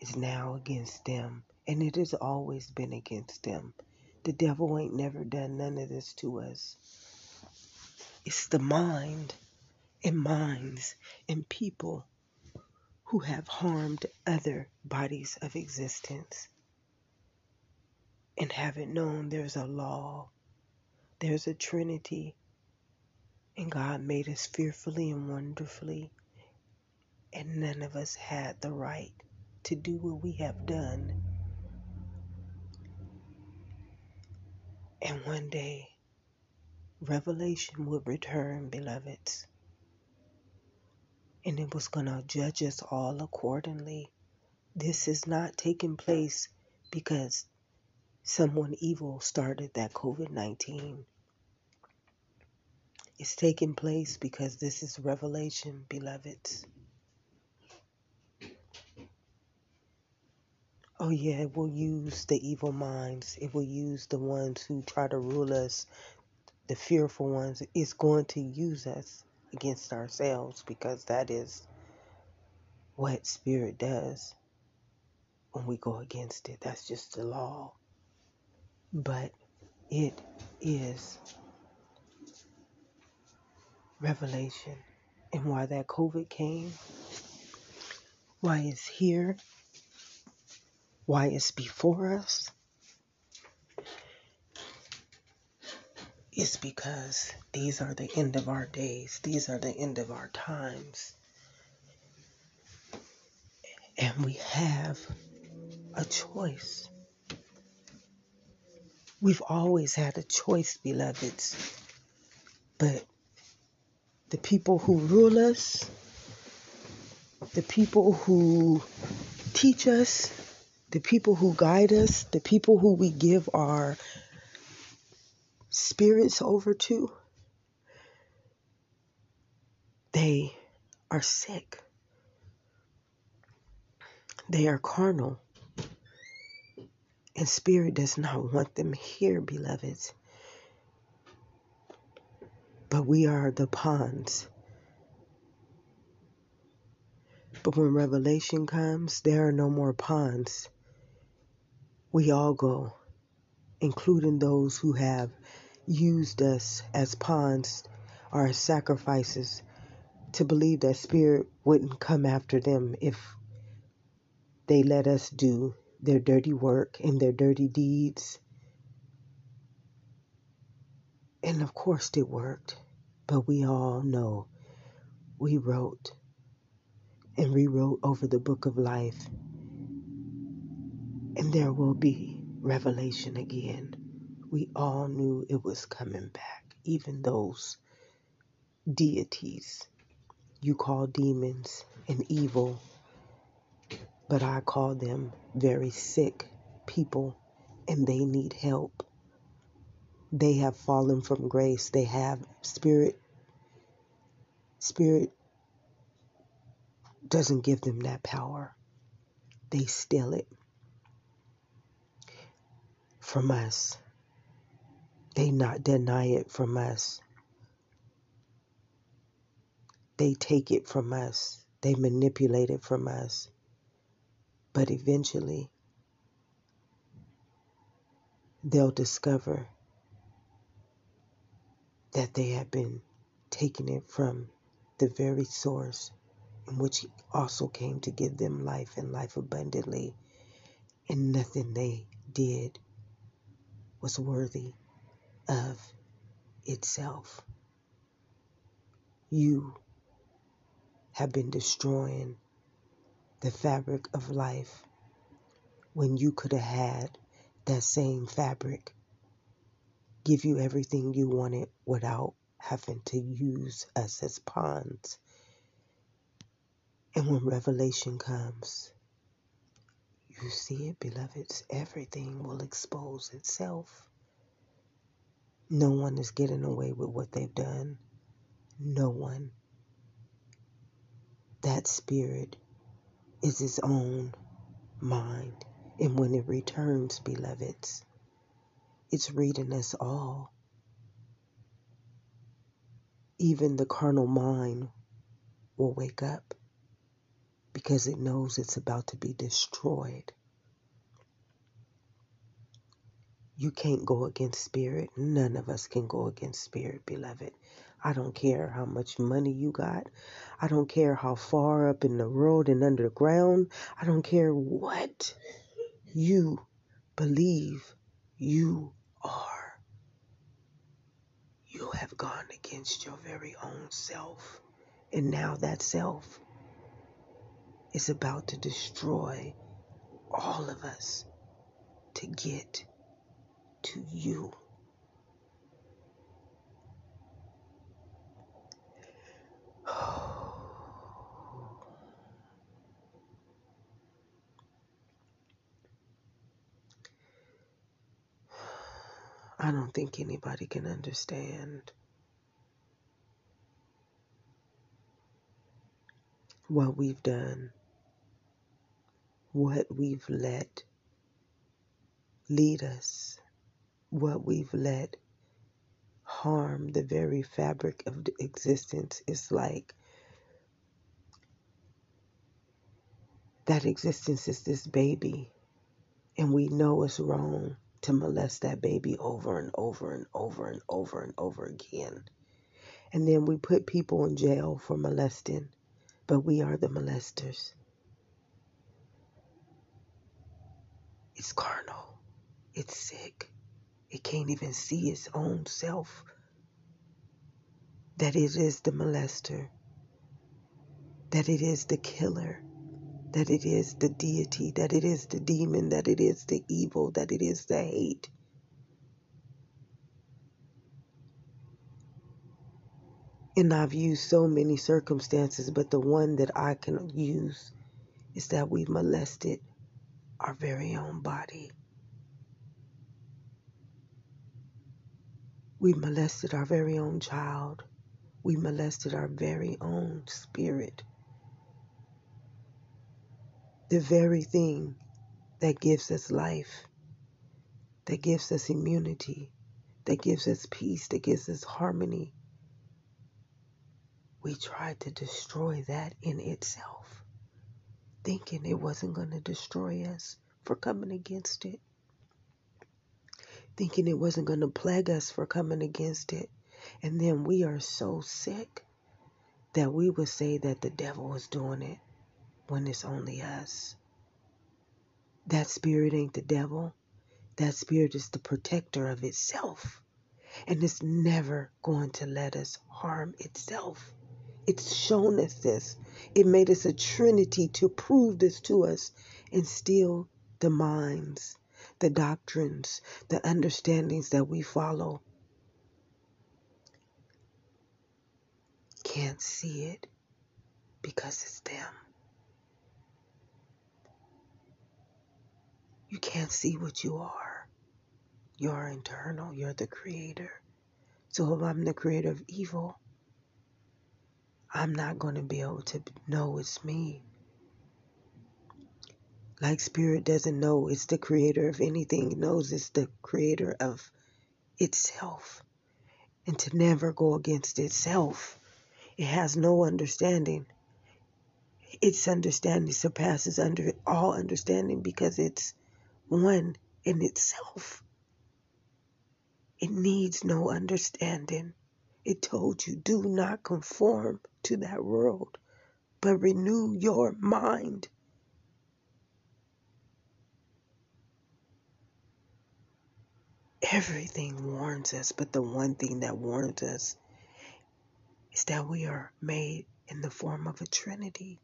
Speaker 1: is now against them, and it has always been against them. The devil ain't never done none of this to us. It's the mind and minds and people who have harmed other bodies of existence and haven't known there's a law, there's a trinity, and God made us fearfully and wonderfully, and none of us had the right to do what we have done. And one day, revelation will return, beloveds and it was going to judge us all accordingly. This is not taking place because someone evil started that COVID 19. It's taking place because this is revelation, beloveds. Oh, yeah, it will use the evil minds. It will use the ones who try to rule us, the fearful ones. It's going to use us against ourselves because that is what spirit does when we go against it. That's just the law. But it is revelation. And why that COVID came, why it's here, why it's before us, is because these are the end of our days. These are the end of our times. And we have a choice. We've always had a choice, beloveds. But the people who rule us, the people who teach us, The people who guide us, the people who we give our spirits over to, they are sick. They are carnal. And spirit does not want them here, beloveds. But we are the pawns. But when revelation comes, there are no more pawns. We all go, including those who have used us as pawns or as sacrifices to believe that spirit wouldn't come after them if they let us do their dirty work and their dirty deeds. And of course it worked, but we all know we wrote and rewrote over the book of life. And there will be revelation again. We all knew it was coming back, even those deities you call demons and evil but I call them very sick people and they need help. They have fallen from grace. They have spirit. Spirit doesn't give them that power. They steal it from us. They not deny it from us. They take it from us. They manipulate it from us. But eventually, they'll discover that they have been taking it from the very source in which He also came to give them life and life abundantly, and nothing they did was worthy of itself. You have been destroying the fabric of life when you could have had that same fabric give you everything you wanted without having to use us as pawns. And when revelation comes, you see it, beloveds, everything will expose itself. No one is getting away with what they've done. No one. That spirit is its own mind. And when it returns, beloveds, it's reading us all. Even the carnal mind will wake up because it knows it's about to be destroyed. You can't go against spirit. None of us can go against spirit, beloved. I don't care how much money you got. I don't care how far up in the road and underground. I don't care what you believe you are. You have gone against your very own self. And now that self is about to destroy all of us to get to you. I don't think anybody can understand what we've done, what we've let lead us, what we've let harm the very fabric of existence. is like that existence is this baby, and we know it's wrong to molest that baby over and over and over and over and over again. And then we put people in jail for molesting, but we are the molesters. It's carnal. It's sick. It can't even see its own self that it is the molester, that it is the killer, that it is the deity, that it is the demon, that it is the evil, that it is the hate. And I've used so many circumstances, but the one that I can use is that we've molested our very own body. We molested our very own child. We molested our very own spirit. The very thing that gives us life, that gives us immunity, that gives us peace, that gives us harmony. We tried to destroy that in itself, thinking it wasn't going to destroy us for coming against it, thinking it wasn't going to plague us for coming against it. And then we are so sick that we would say that the devil was doing it when it's only us. That spirit ain't the devil. That spirit is the protector of itself. And it's never going to let us harm itself. It's shown us this. It made us a trinity to prove this to us and steal the minds, the doctrines, the understandings that we follow. Can't see it because it's them. You can't see what you are. You're internal. You're the creator. So if I'm the creator of evil, I'm not going to be able to know it's me. Like spirit doesn't know it's the creator of anything. It knows it's the creator of itself. And to never go against itself. It has no understanding. Its understanding surpasses under all understanding because it's one in itself. It needs no understanding. It told you, do not conform to that world, but renew your mind. Everything warns us, but the one thing that warns us is that we are made in the form of a trinity,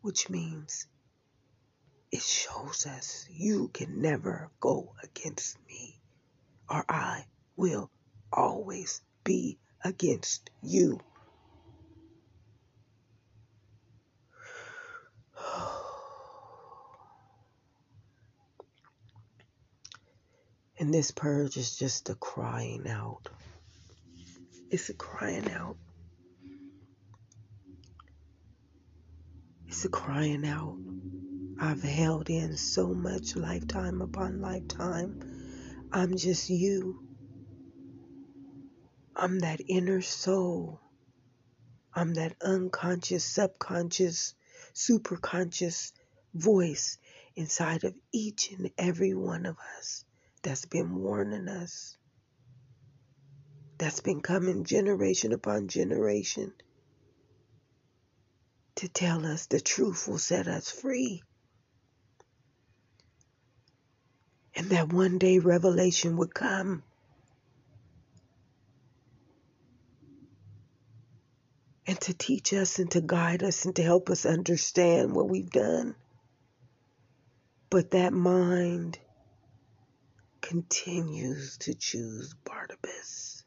Speaker 1: which means it shows us you can never go against me, or I will always be against you. And this purge is just a crying out. It's a crying out. It's a crying out. I've held in so much lifetime upon lifetime. I'm just you. I'm that inner soul. I'm that unconscious, subconscious, superconscious voice inside of each and every one of us that's been warning us, that's been coming generation upon generation to tell us the truth will set us free. And that one day revelation would come. And to teach us and to guide us and to help us understand what we've done. But that mind continues to choose Barabbas.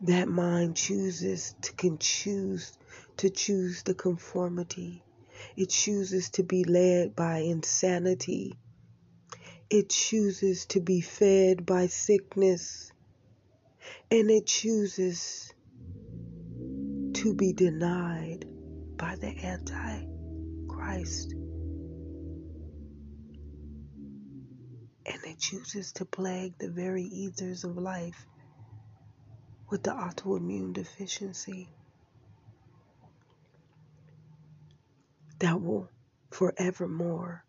Speaker 1: That mind chooses to can choose to choose the conformity. It chooses to be led by insanity. It chooses to be fed by sickness. And it chooses to be denied by the Antichrist. And it chooses to plague the very ethers of life with the autoimmune deficiency that will forevermore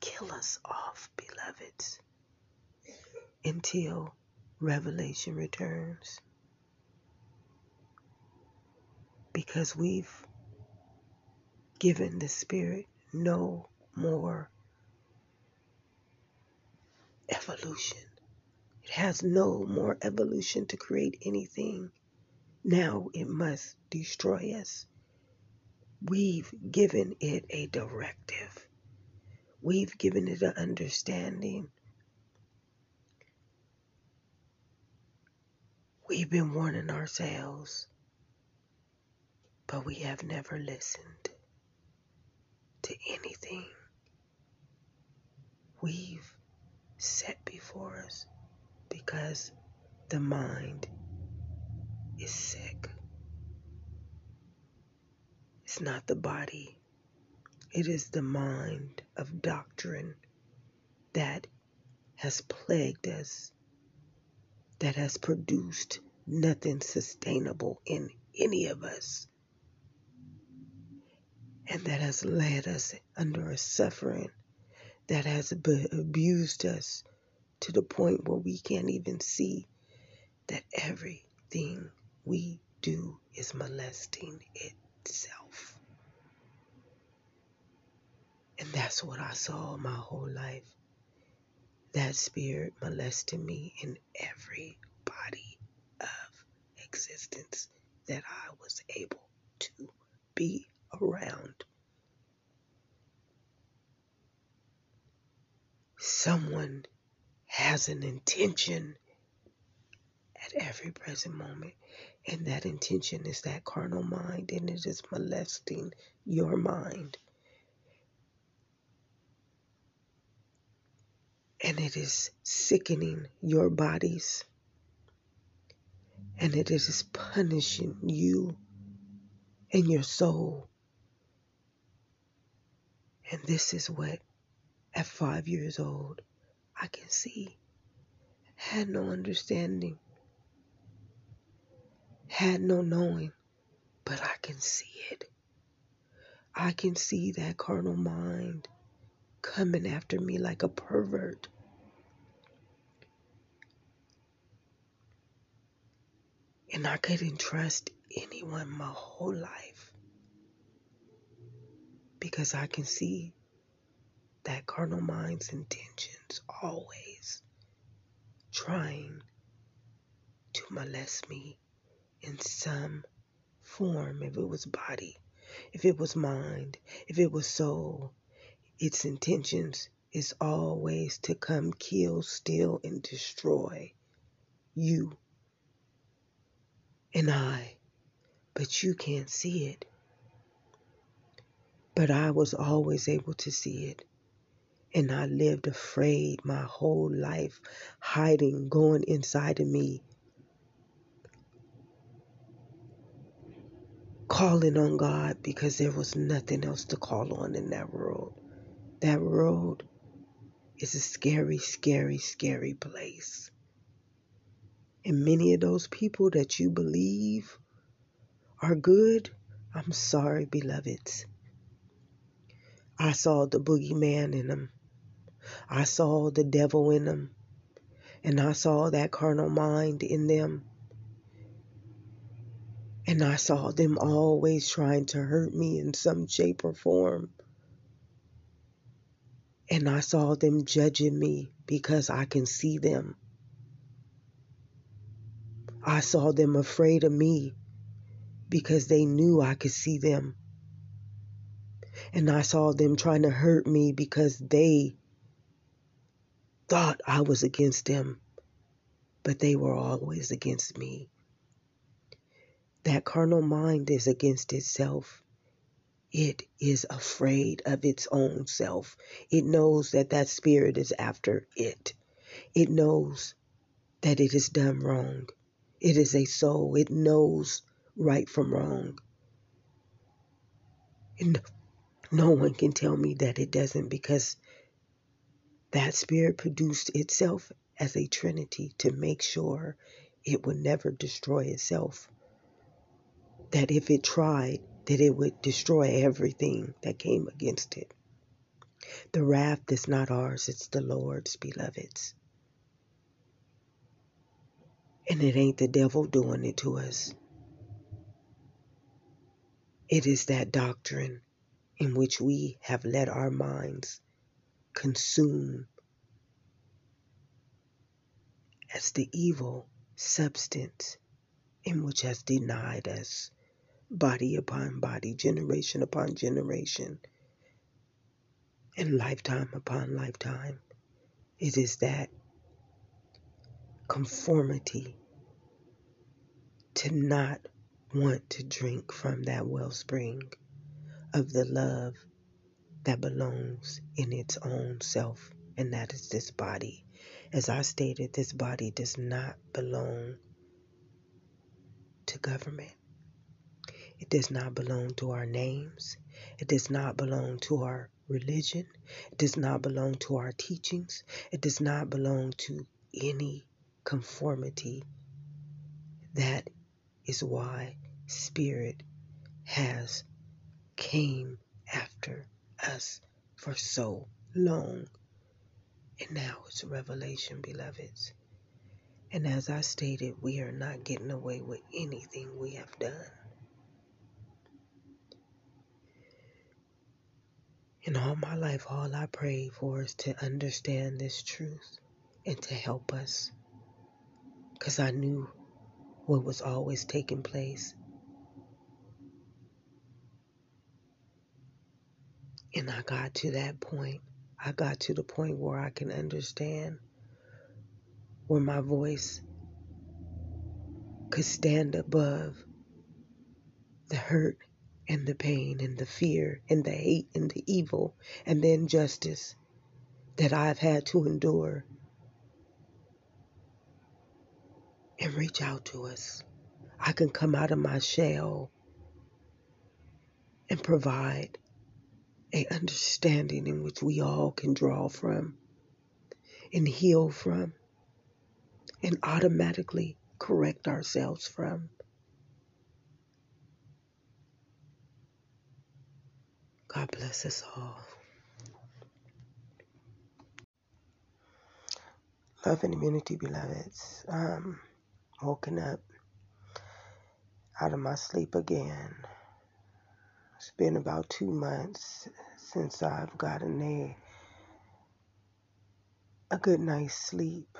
Speaker 1: kill us off, beloveds, until revelation returns. Because we've given the Spirit no more evolution. It has no more evolution to create anything. Now it must destroy us. We've given it a directive. We've given it an understanding. We've been warning ourselves, but we have never listened. to anything we've set before us because the mind is sick. It's not the body, it is the mind of doctrine that has plagued us, that has produced nothing sustainable in any of us, and that has led us under a suffering that has abused us to the point where we can't even see that everything we do is molesting itself. And that's what I saw my whole life. That spirit molested me in every body of existence that I was able to be around. Someone has an intention at every present moment. And that intention is that carnal mind, and it is molesting your mind. And it is sickening your bodies. And it is punishing you and your soul. And this is what, at five years old, I can see. Had no understanding, had no knowing, but I can see it. I can see that carnal mind coming after me like a pervert. And I couldn't trust anyone my whole life because I can see that carnal mind's intentions always trying to molest me in some form, if it was body, if it was mind, if it was soul, its intentions is always to come kill, steal, and destroy you and I. But you can't see it. But I was always able to see it. And I lived afraid my whole life, hiding, going inside of me, calling on God because there was nothing else to call on in that world. That world is a scary, scary, scary place. And many of those people that you believe are good, I'm sorry, beloveds. I saw the boogeyman in them. I saw the devil in them. And I saw that carnal mind in them. And I saw them always trying to hurt me in some shape or form. And I saw them judging me because I can see them. I saw them afraid of me because they knew I could see them. And I saw them trying to hurt me because they thought I was against them, but they were always against me. That carnal mind is against itself. It is afraid of its own self. It knows that that spirit is after it. It knows that it has done wrong. It is a soul. It knows right from wrong. And no one can tell me that it doesn't because that spirit produced itself as a trinity to make sure it would never destroy itself. That if it tried, that it would destroy everything that came against it. The wrath is not ours, it's the Lord's, beloveds. And it ain't the devil doing it to us. It is that doctrine in which we have let our minds consume as the evil substance in which has denied us body upon body, generation upon generation, and lifetime upon lifetime. It is that conformity to not want to drink from that wellspring of the love that belongs in its own self, and that is this body. As I stated, this body does not belong to government. It does not belong to our names. It does not belong to our religion. It does not belong to our teachings. It does not belong to any conformity. That is why spirit has came after us for so long. And now it's revelation, beloveds. And as I stated, we are not getting away with anything we have done. In all my life, all I prayed for is to understand this truth and to help us. Because I knew what was always taking place. And I got to that point. I got to the point where I can understand where my voice could stand above the hurt and the pain and the fear and the hate and the evil and the injustice that I've had to endure and reach out to us. I can come out of my shell and provide a understanding in which we all can draw from and heal from and automatically correct ourselves from. God bless us all. Love and immunity, beloveds. Um, woken up out of my sleep again. It's been about two months since I've gotten a a good night's sleep.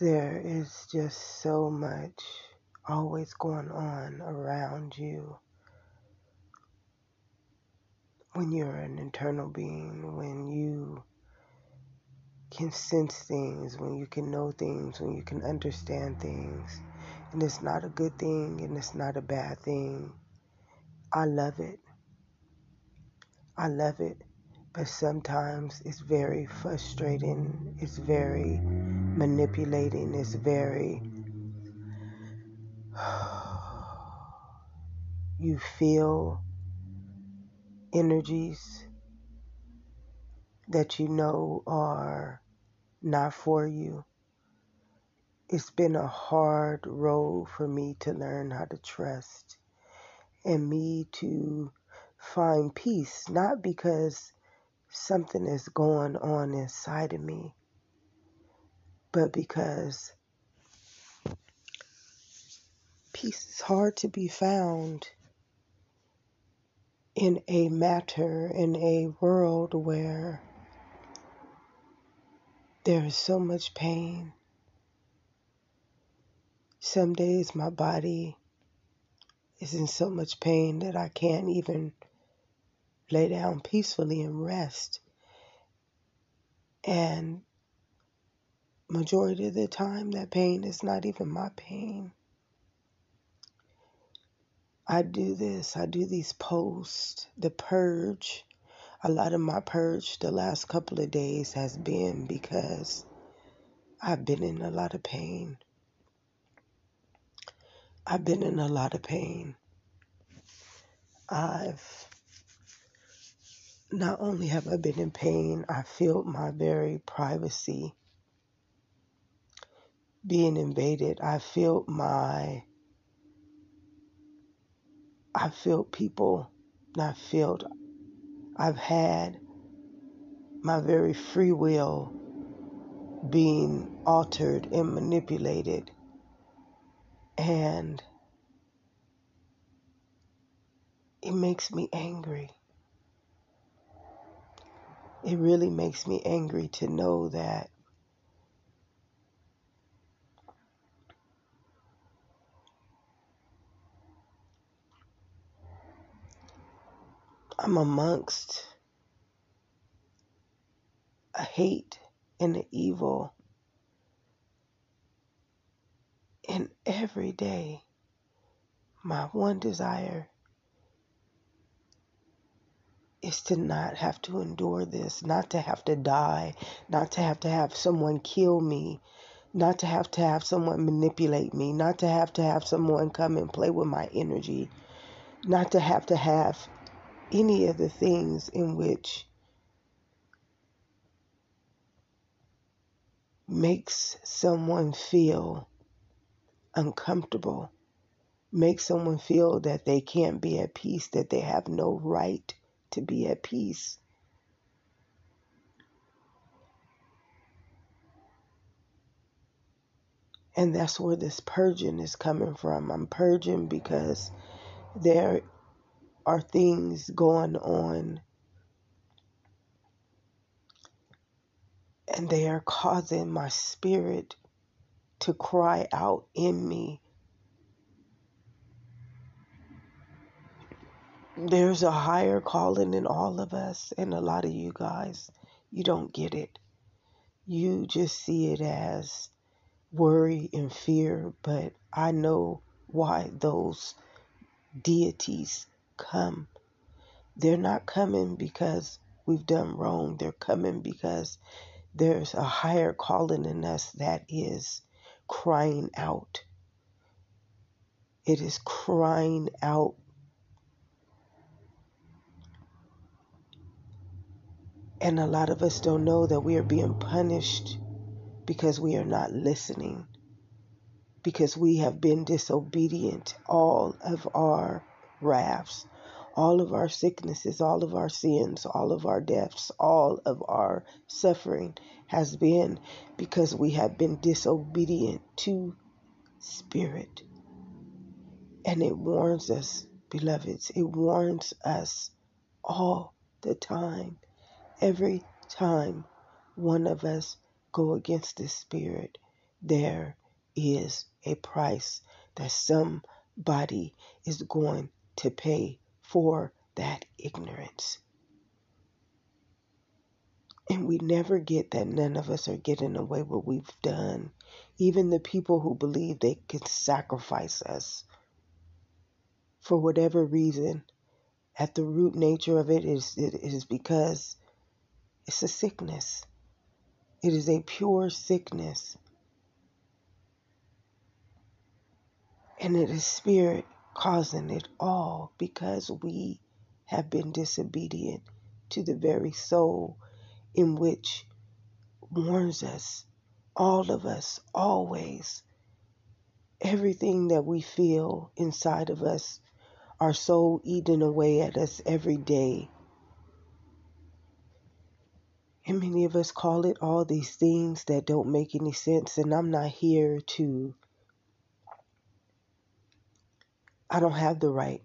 Speaker 1: There is just so much always going on around you when you're an internal being, when you can sense things, when you can know things, when you can understand things. And it's not a good thing and it's not a bad thing. I love it. I love it. But sometimes it's very frustrating. It's very manipulating. It's very. You feel energies that you know are not for you. It's been a hard road for me to learn how to trust and me to find peace, not because something is going on inside of me, but because peace is hard to be found in a matter, in a world where there is so much pain. Some days my body is in so much pain that I can't even lay down peacefully and rest. And majority of the time that pain is not even my pain. I do this, I do these posts, the purge. A lot of my purge the last couple of days has been because I've been in a lot of pain. I've been in a lot of pain. I've not only have I been in pain, I feel my very privacy being invaded. I feel my I feel people not felt I've had my very free will being altered and manipulated and it makes me angry. It really makes me angry to know that I'm amongst a hate and an evil. And every day, my one desire is to not have to endure this, not to have to die, not to have to have someone kill me, not to have to have someone manipulate me, not to have to have someone come and play with my energy, not to have to have any of the things in which makes someone feel uncomfortable, make someone feel that they can't be at peace, that they have no right to be at peace. And that's where this purging is coming from. I'm purging because there are things going on and they are causing my spirit to cry out in me. There's a higher calling in all of us, and a lot of you guys, you don't get it. You just see it as worry and fear, but I know why those deities come. They're not coming because we've done wrong. They're coming because there's a higher calling in us that is crying out. It is crying out. And a lot of us don't know that we are being punished because we are not listening, because we have been disobedient all of our wraths, all of our sicknesses, all of our sins, all of our deaths, all of our suffering has been because we have been disobedient to Spirit. And it warns us, beloveds, it warns us all the time, every time one of us go against the Spirit, there is a price that somebody is going to pay for that ignorance. And we never get that none of us are getting away what we've done. Even the people who believe they can sacrifice us for whatever reason, at the root nature of it is it is because it's a sickness. It is a pure sickness. And it is spirit causing it all because we have been disobedient to the very soul in which warns us, all of us, always. Everything that we feel inside of us, our soul eating away at us every day and many of us call it all these things that don't make any sense. And I'm not here to, I don't have the right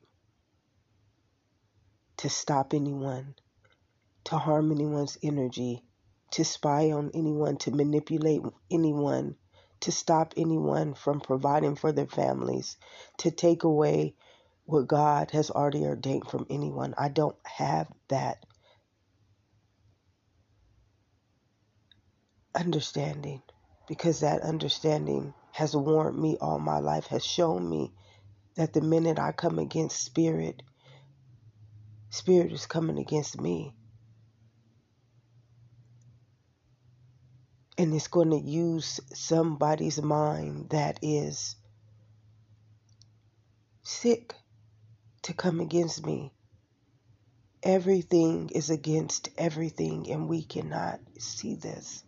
Speaker 1: to stop anyone, to harm anyone's energy, to spy on anyone, to manipulate anyone, to stop anyone from providing for their families, to take away what God has already ordained from anyone. I don't have that understanding because that understanding has warned me all my life, has shown me that the minute I come against spirit, spirit is coming against me. And it's going to use somebody's mind that is sick to come against me. Everything is against everything, and we cannot see this.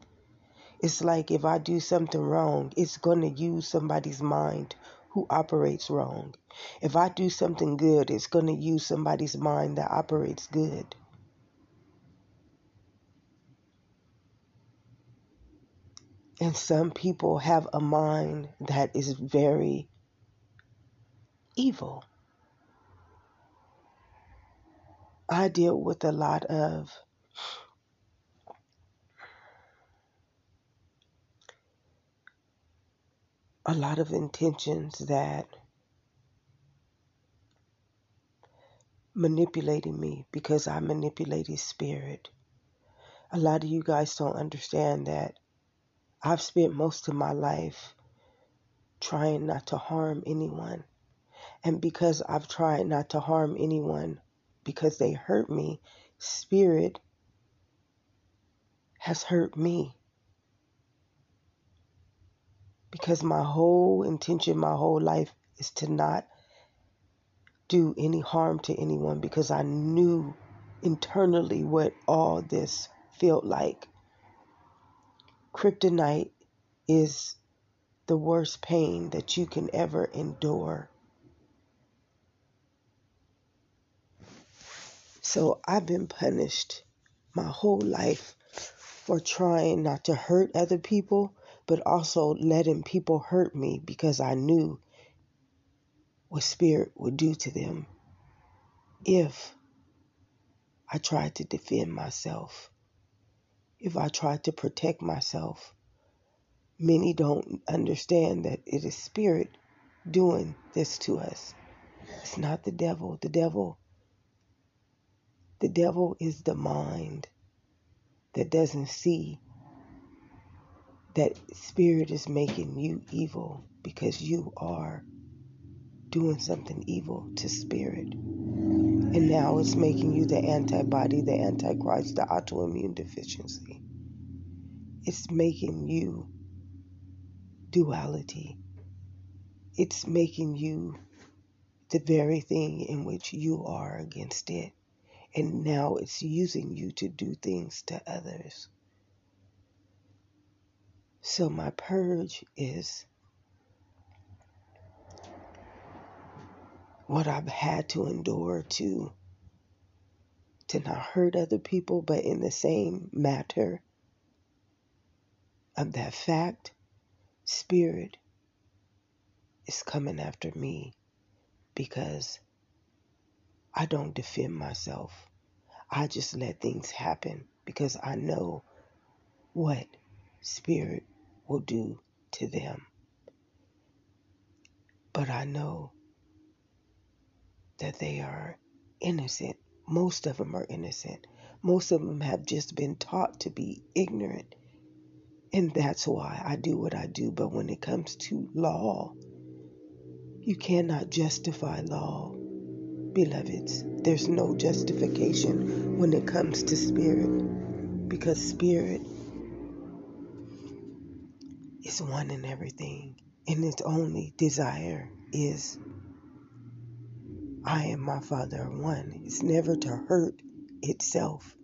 Speaker 1: It's like if I do something wrong, it's going to use somebody's mind who operates wrong. If I do something good, it's going to use somebody's mind that operates good. And some people have a mind that is very evil. I deal with a lot of a lot of intentions that manipulating me because I manipulated spirit. A lot of you guys don't understand that I've spent most of my life trying not to harm anyone. And because I've tried not to harm anyone because they hurt me, spirit has hurt me because my whole intention, my whole life is to not do any harm to anyone because I knew internally what all this felt like. Kryptonite is the worst pain that you can ever endure. So I've been punished my whole life for trying not to hurt other people, but also letting people hurt me because I knew what spirit would do to them if I tried to defend myself, if I tried to protect myself. Many don't understand that it is spirit doing this to us. It's not the devil. The devil the devil is the mind that doesn't see that spirit is making you evil because you are doing something evil to spirit. And now it's making you the antibody, the antichrist, the autoimmune deficiency. It's making you duality. It's making you the very thing in which you are against it. And now it's using you to do things to others. So my purge is what I've had to endure to to not hurt other people, but in the same matter of that fact, spirit is coming after me because I don't defend myself. I just let things happen because I know what spirit will do to them. But I know that they are innocent. Most of them are innocent. Most of them have just been taught to be ignorant. And that's why I do what I do. But when it comes to law, you cannot justify law, beloveds. There's no justification when it comes to spirit because spirit is one in everything, and its only desire is I and my Father are one. It's never to hurt itself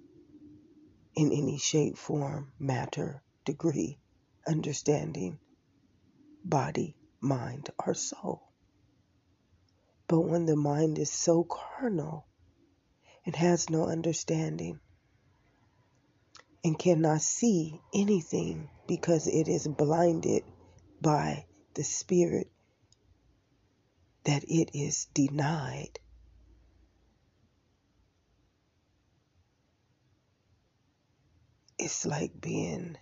Speaker 1: in any shape, form, matter, degree, understanding, body, mind, or soul. But when the mind is so carnal and has no understanding and cannot see anything because it is blinded by the spirit that it is denied. It's like being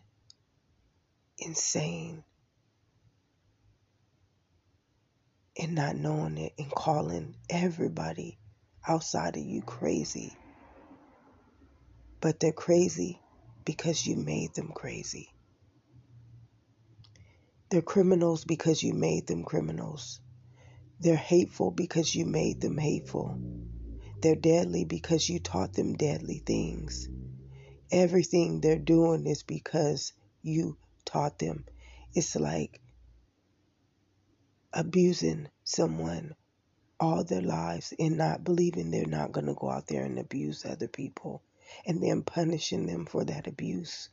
Speaker 1: insane and not knowing it and calling everybody outside of you crazy. But they're crazy because you made them crazy. They're criminals because you made them criminals. They're hateful because you made them hateful. They're deadly because you taught them deadly things. Everything they're doing is because you taught them. It's like abusing someone all their lives and not believing they're not going to go out there and abuse other people and then punishing them for that abuse.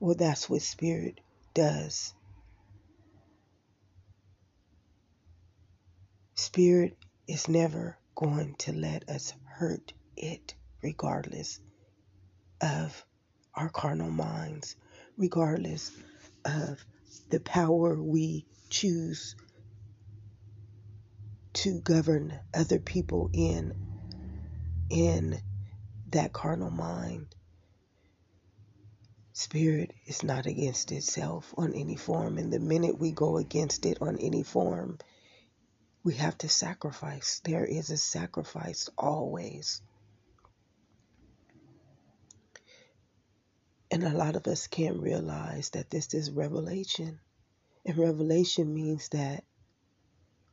Speaker 1: Well, that's what spirit does. Spirit is never going to let us hurt it, regardless of our carnal minds, regardless of the power we choose to govern other people in in that carnal mind. Spirit is not against itself on any form, and the minute we go against it on any form, we have to sacrifice. There is a sacrifice always. And a lot of us can't realize that this is revelation. And revelation means that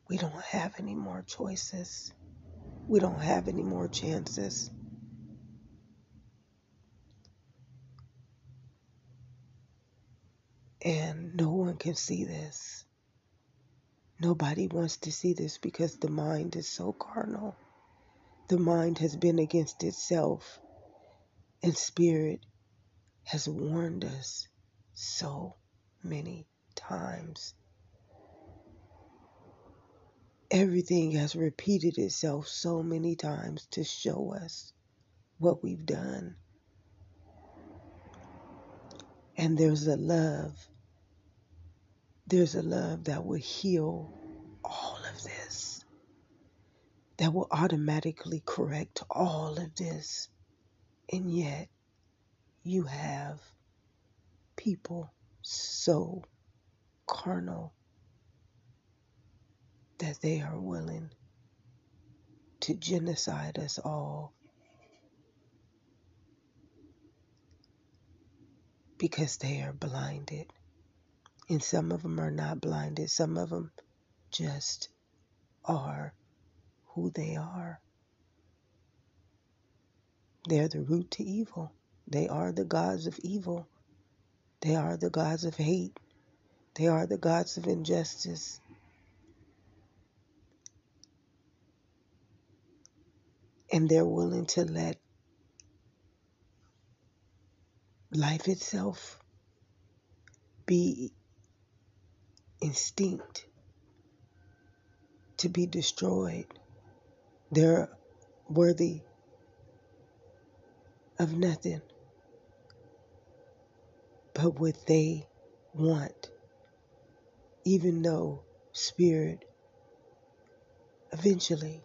Speaker 1: we don't have any more choices, we don't have any more chances. And no one can see this. Nobody wants to see this because the mind is so carnal. The mind has been against itself, and spirit has warned us so many times. Everything has repeated itself so many times to show us what we've done. And there's a love, there's a love that will heal all of this, that will automatically correct all of this. And yet, you have people so carnal that they are willing to genocide us all because they are blinded. And some of them are not blinded, some of them just are who they are. They're the root to evil. They are the gods of evil. They are the gods of hate. They are the gods of injustice. And they're willing to let life itself be instinct to be destroyed. They're worthy of nothing but what they want, even though spirit eventually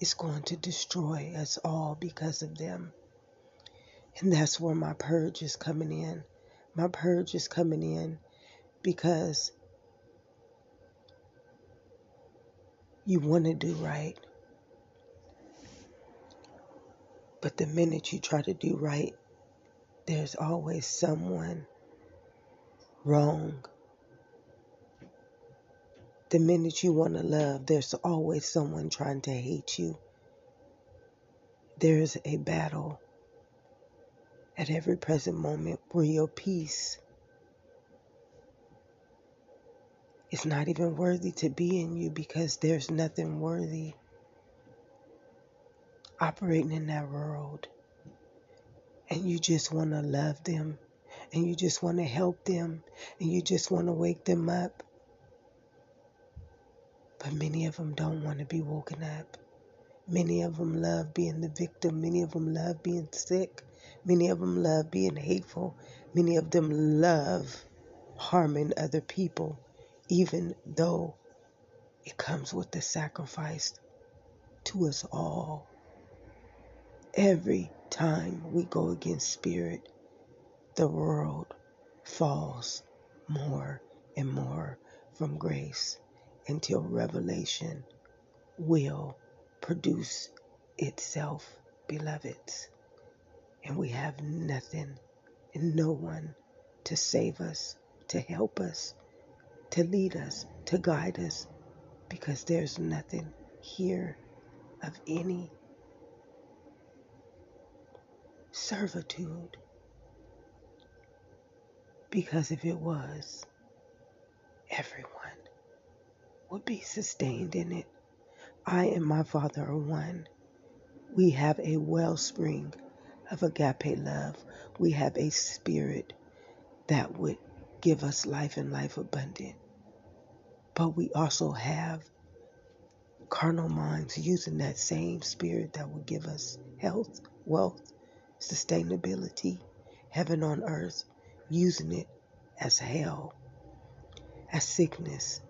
Speaker 1: is going to destroy us all because of them. And that's where my purge is coming in. My purge is coming in because you want to do right. But the minute you try to do right, there's always someone wrong. The minute you want to love, there's always someone trying to hate you. There's a battle at every present moment where your peace is not even worthy to be in you because there's nothing worthy operating in that world. And you just want to love them and you just want to help them and you just want to wake them up. But many of them don't want to be woken up. Many of them love being the victim. Many of them love being sick. Many of them love being hateful. Many of them love harming other people, even though it comes with the sacrifice to us all. Every time we go against spirit, the world falls more and more from grace until revelation will produce itself, beloveds and we have nothing and no one to save us, to help us, to lead us, to guide us, because there's nothing here of any servitude. Because if it was, everyone would be sustained in it. I and my Father are one. We have a wellspring of agape love. We have a spirit that would give us life and life abundant. But we also have carnal minds using that same spirit that will give us health, wealth, sustainability, heaven on earth, using it as hell, as sickness,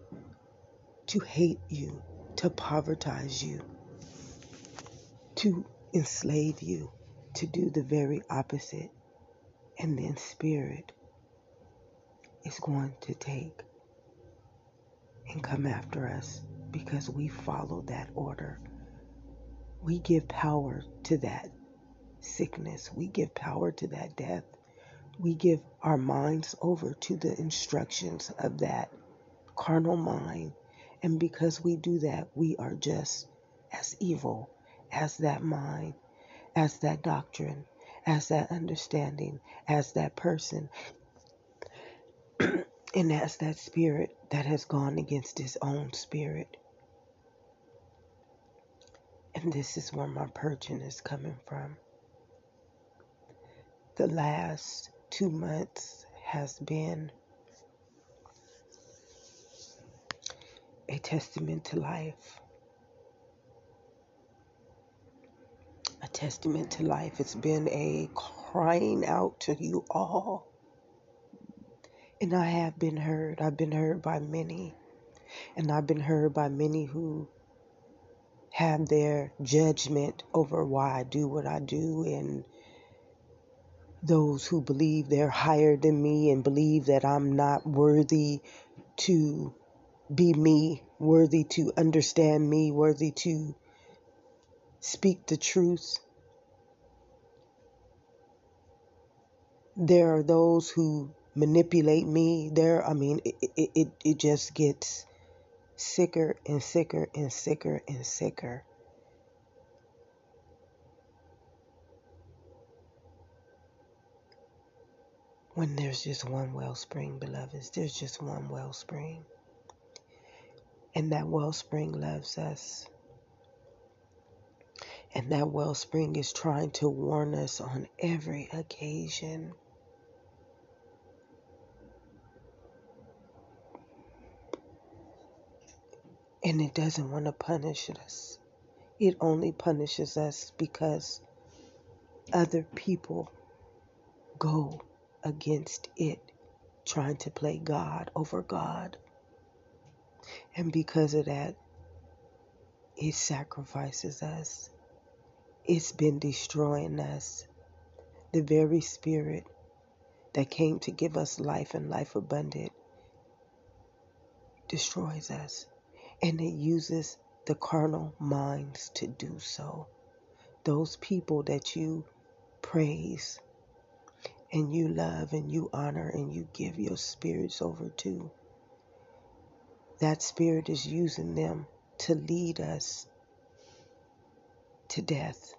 Speaker 1: to hate you, to povertize you, to enslave you to do the very opposite. And then spirit is going to take and come after us because we follow that order. We give power to that sickness. We give power to that death. We give our minds over to the instructions of that carnal mind. And because we do that, we are just as evil as that mind as that doctrine, as that understanding, as that person. And as that spirit that has gone against his own spirit. And this is where my purging is coming from. The last two months has been a testament to life. A testament to life. It's been a crying out to you all. And I have been heard. I've been heard by many. And I've been heard by many who have their judgment over why I do what I do and those who believe they're higher than me and believe that I'm not worthy to be me, worthy to understand me, worthy to speak the truth. There are those who manipulate me. There, I mean, it, it, it, it just gets sicker and sicker and sicker and sicker. When there's just one wellspring, beloveds, there's just one wellspring. And that wellspring loves us. And that wellspring is trying to warn us on every occasion. And it doesn't want to punish us. It only punishes us because other people go against it, trying to play God over God. And because of that, it sacrifices us. It's been destroying us. The very spirit that came to give us life and life abundant destroys us. And it uses the carnal minds to do so. Those people that you praise and you love and you honor and you give your spirits over to, that spirit is using them to lead us to death.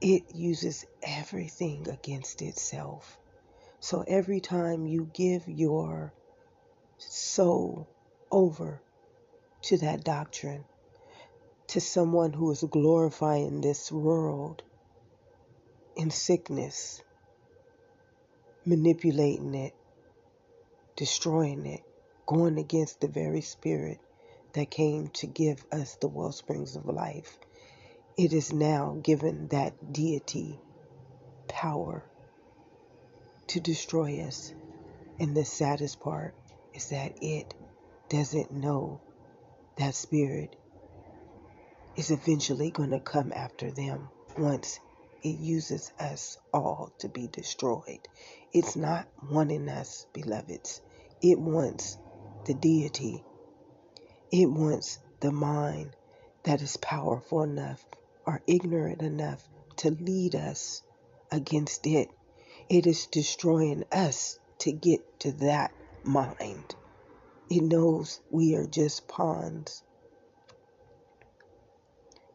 Speaker 1: It uses everything against itself. So every time you give your soul over to that doctrine, to someone who is glorifying this world in sickness, manipulating it, destroying it, going against the very spirit that came to give us the well springs of life. It is now given that deity power to destroy us. And the saddest part is that it doesn't know that spirit is eventually going to come after them once it uses us all to be destroyed. It's not wanting us, beloveds. It wants the deity. It wants the mind that is powerful enough or ignorant enough to lead us against it. It is destroying us to get to that mind. It knows we are just pawns.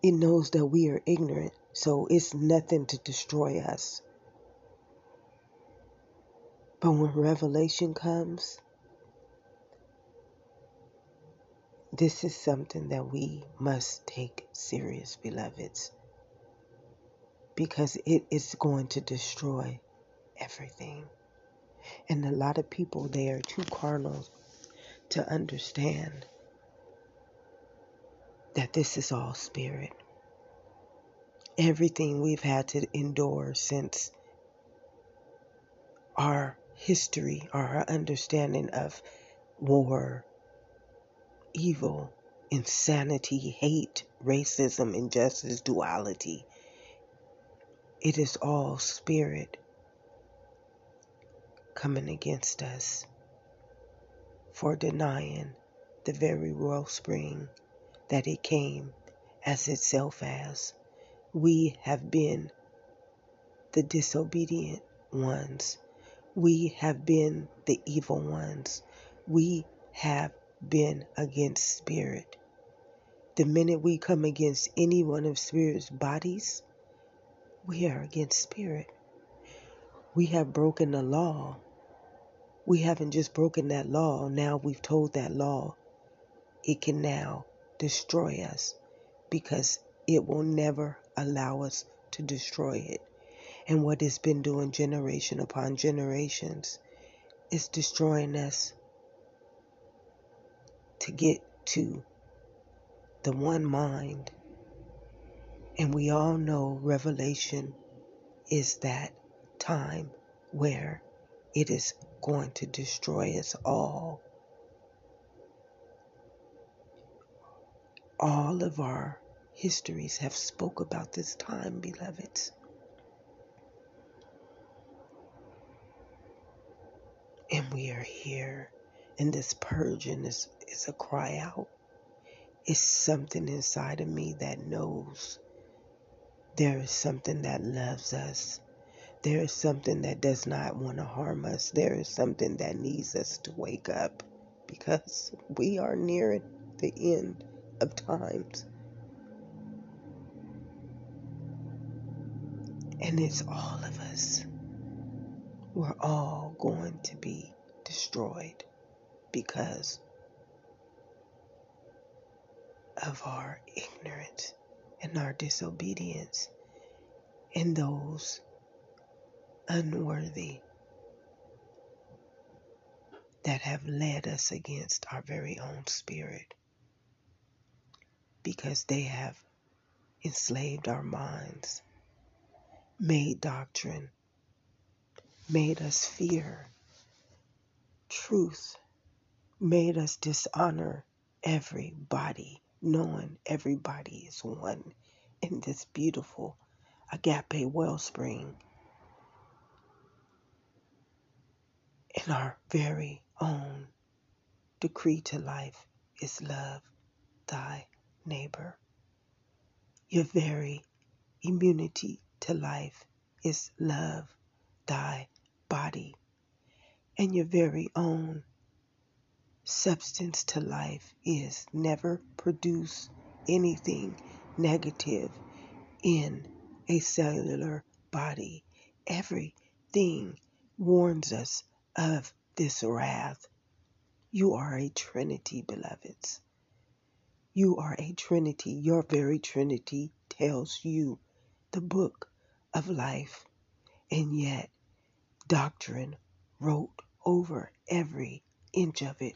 Speaker 1: It knows that we are ignorant, so it's nothing to destroy us. But when revelation comes, this is something that we must take serious, beloveds, because it is going to destroy everything. And a lot of people, they are too carnal to understand that this is all spirit. Everything we've had to endure since our history, our understanding of war, evil, insanity, hate, racism, injustice, duality. It is all spirit coming against us for denying the very wellspring that it came as itself as. We have been the disobedient ones. We have been the evil ones. We have been against spirit. The minute we come against any one of spirit's bodies, we are against spirit. We have broken the law We haven't just broken that law, now we've told that law it can now destroy us because it will never allow us to destroy it. And what it's been doing generation upon generations is destroying us to get to the one mind. And we all know Revelation is that time where it is going to destroy us all. All of our histories have spoke about this time, beloveds. And we are here, and this purging is, is a cry out. It's something inside of me that knows there is something that loves us. There is something that does not want to harm us. There is something that needs us to wake up because we are near the end of times. And it's all of us. We're all going to be destroyed because of our ignorance and our disobedience and those unworthy that have led us against our very own spirit because they have enslaved our minds, made doctrine, made us fear truth, made us dishonor everybody knowing everybody is one in this beautiful agape wellspring in our very own decree to life is love thy neighbor. Your very immunity to life is love thy body. And your very own substance to life is never produce anything negative in a cellular body. Everything warns us of this wrath. You are a trinity, beloveds. You are a trinity. Your very trinity tells you the book of life. And yet, doctrine wrote over every inch of it.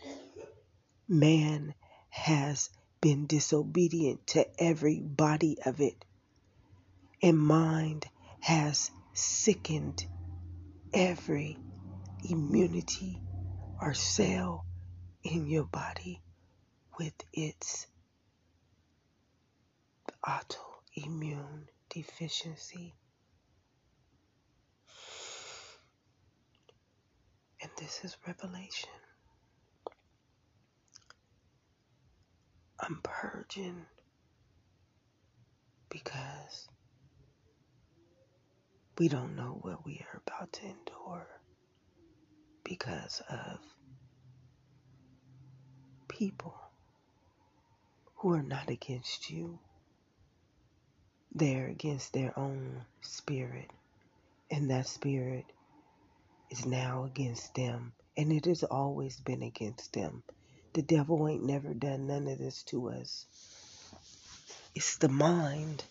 Speaker 1: Man has been disobedient to every body of it, and mind has sickened every immunity or cell in your body with its autoimmune deficiency. And this is revelation. I'm purging because we don't know what we are about to endure because of people who are not against you. They're against their own spirit, and that spirit is now against them, and it has always been against them. The devil ain't never done none of this to us. It's the mind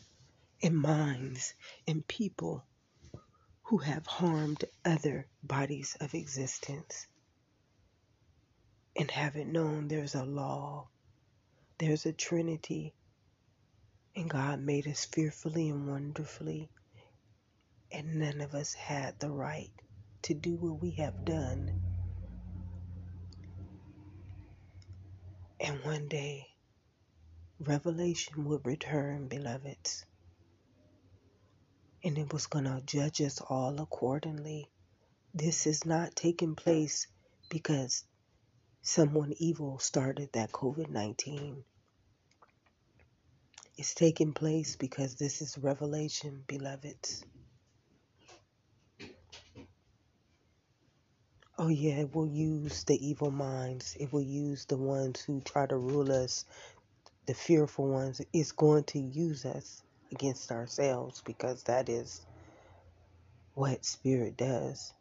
Speaker 1: and minds and people who have harmed other bodies of existence and haven't known there's a law, there's a trinity, and God made us fearfully and wonderfully, and none of us had the right to do what we have done. And one day, revelation will return, beloveds. And it was going to judge us all accordingly. This is not taking place because someone evil started that COVID 19. It's taking place because this is revelation, beloveds. Oh, yeah, it will use the evil minds. It will use the ones who try to rule us, the fearful ones. It's going to use us against ourselves because that is what spirit does.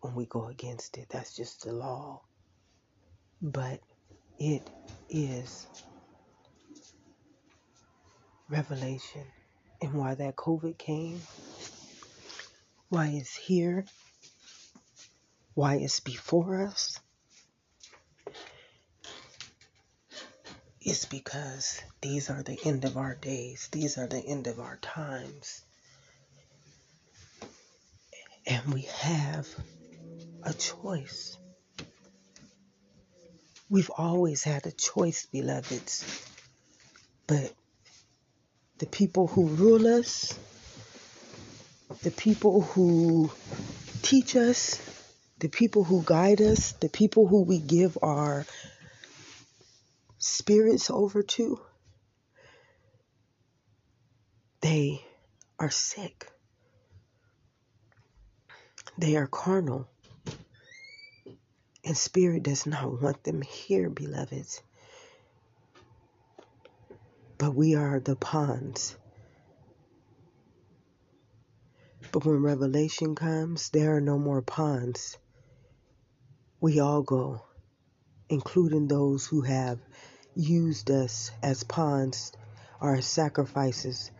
Speaker 1: when we go against it. That's just the law. But it is revelation. And why that COVID came, why it's here, why it's before us, is because these are the end of our days. These are the end of our times. And we have a choice. We've always had a choice, beloveds. But the people who rule us, the people who teach us, the people who guide us, the people who we give our spirits over to, they are sick. They are carnal. And spirit does not want them here, beloveds. But we are the pawns. But when revelation comes, there are no more pawns. We all go, including those who have used us as pawns or sacrifices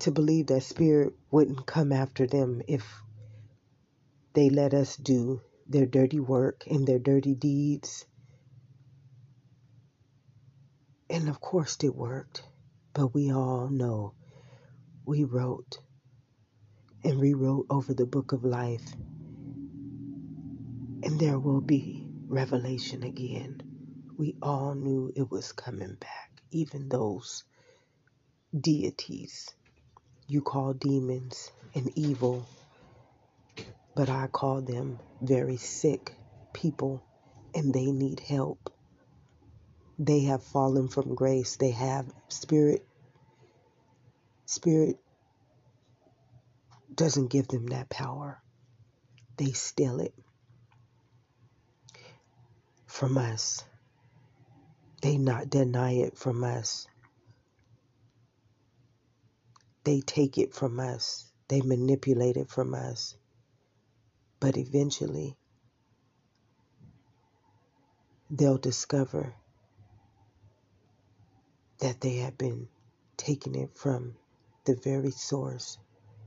Speaker 1: to believe that spirit wouldn't come after them if they let us do their dirty work and their dirty deeds. And of course it worked, but we all know we wrote and rewrote over the book of life. And there will be revelation again. We all knew it was coming back, even those deities you call demons and evil but I call them very sick people and they need help. They have fallen from grace. They have spirit. Spirit doesn't give them that power. They steal it from us. They not deny it from us. They take it from us. They manipulate it from us. But eventually, they'll discover that they have been taking it from the very source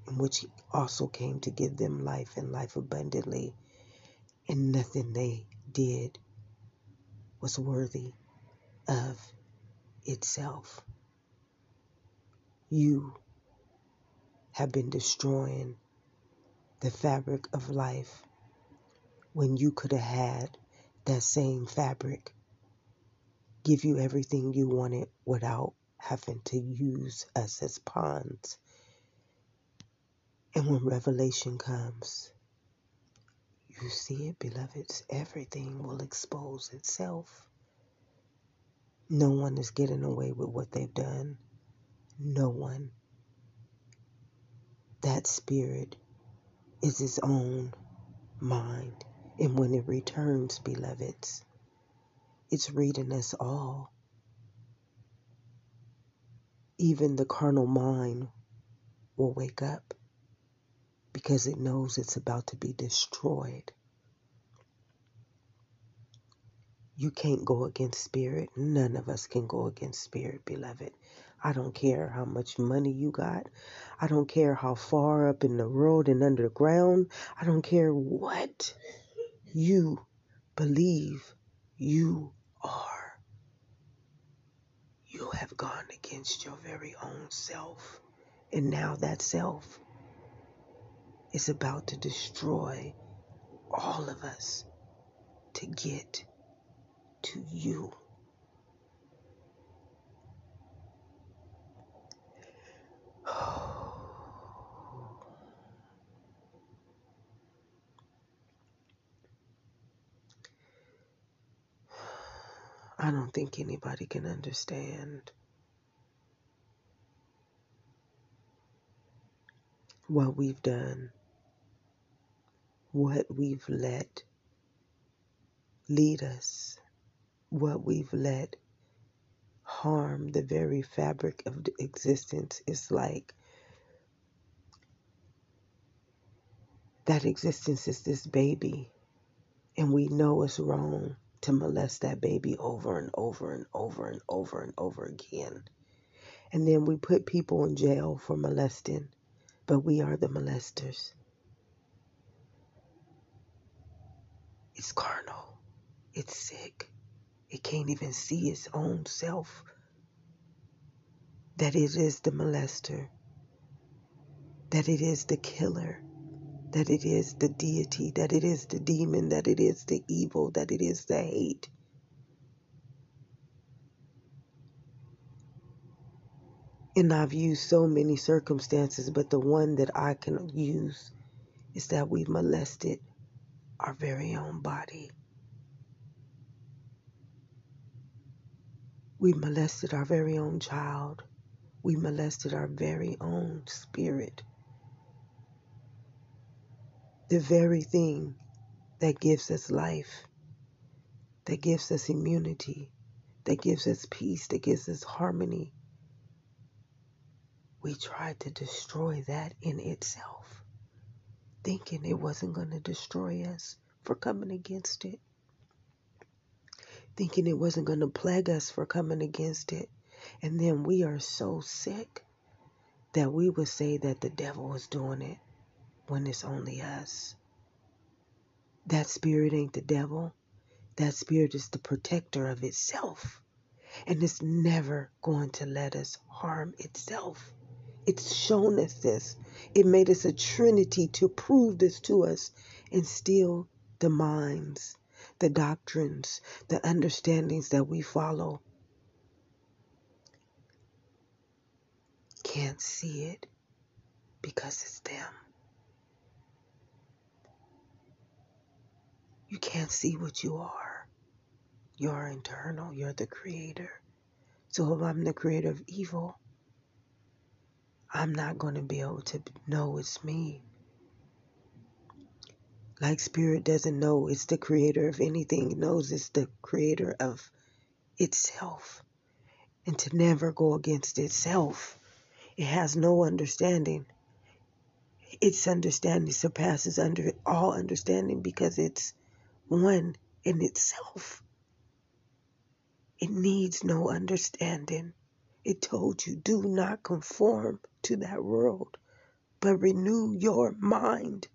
Speaker 1: in which He also came to give them life and life abundantly, and nothing they did was worthy of itself. You have been destroying the fabric of life when you could have had that same fabric give you everything you wanted without having to use us as pawns. And when revelation comes, you see it, beloveds, everything will expose itself. No one is getting away with what they've done. No one. That spirit is its own mind. And when it returns, beloveds, it's reading us all. Even the carnal mind will wake up because it knows it's about to be destroyed. You can't go against spirit. None of us can go against spirit, beloved. I don't care how much money you got. I don't care how far up in the road and underground. I don't care what you believe you are. You have gone against your very own self. And now that self is about to destroy all of us to get to you. I don't think anybody can understand what we've done, what we've let lead us, what we've let harm the very fabric of existence. is like That existence is this baby, and we know it's wrong to molest that baby over and over and over and over and over again. And then we put people in jail for molesting, but we are the molesters. It's carnal. It's sick. It can't even see its own self. That it is the molester, that it is the killer, that it is the deity, that it is the demon, that it is the evil, that it is the hate. And I've used so many circumstances, but the one that I can use is that we've molested our very own body. We molested our very own child. We molested our very own spirit. The very thing that gives us life, that gives us immunity, that gives us peace, that gives us harmony. We tried to destroy that in itself, thinking it wasn't going to destroy us for coming against it, thinking it wasn't going to plague us for coming against it. And then we are so sick that we would say that the devil was doing it when it's only us. That spirit ain't the devil. That spirit is the protector of itself. And it's never going to let us harm itself. It's shown us this. It made us a trinity to prove this to us and steal the minds, the doctrines, the understandings that we follow. Can't see it because it's them. You can't see what you are. You're internal, you're the creator. So if I'm the creator of evil, I'm not going to be able to know it's me. Like spirit doesn't know it's the creator of anything, it knows it's the creator of itself. And to never go against itself, it has no understanding. Its understanding surpasses under all understanding because it's one in itself. It needs no understanding. It told you, do not conform to that world, but renew your mind.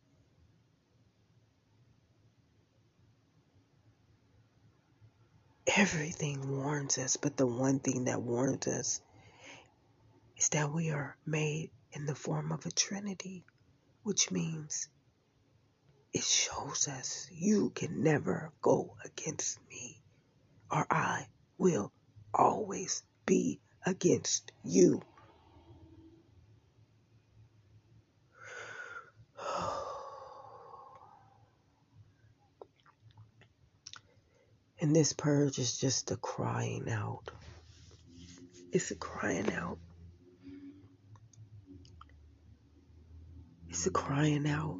Speaker 1: Everything warns us, but the one thing that warns us is that we are made in the form of a trinity, which means it shows us you can never go against me, or I will always be against you. And this purge is just a crying out. It's a crying out. It's a crying out.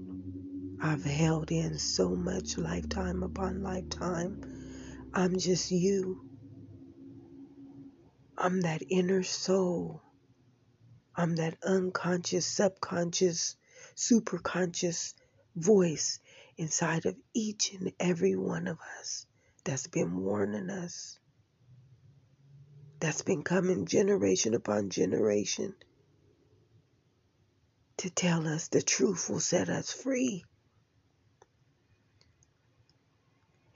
Speaker 1: I've held in so much lifetime upon lifetime. I'm just you. I'm that inner soul. I'm that unconscious, subconscious, superconscious voice inside of each and every one of us that's been warning us, that's been coming generation upon generation to tell us the truth will set us free.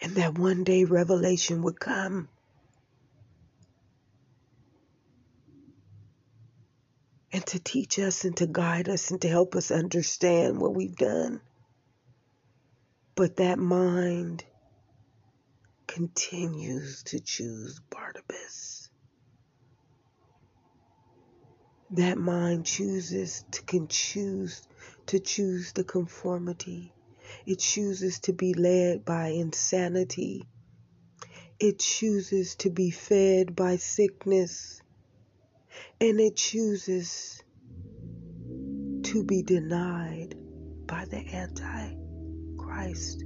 Speaker 1: And that one day revelation would come. And to teach us and to guide us and to help us understand what we've done. But that mind continues to choose Barabbas. That mind chooses to can choose to choose the conformity it chooses to be led by insanity. It chooses to be fed by sickness. And it chooses to be denied by the Antichrist.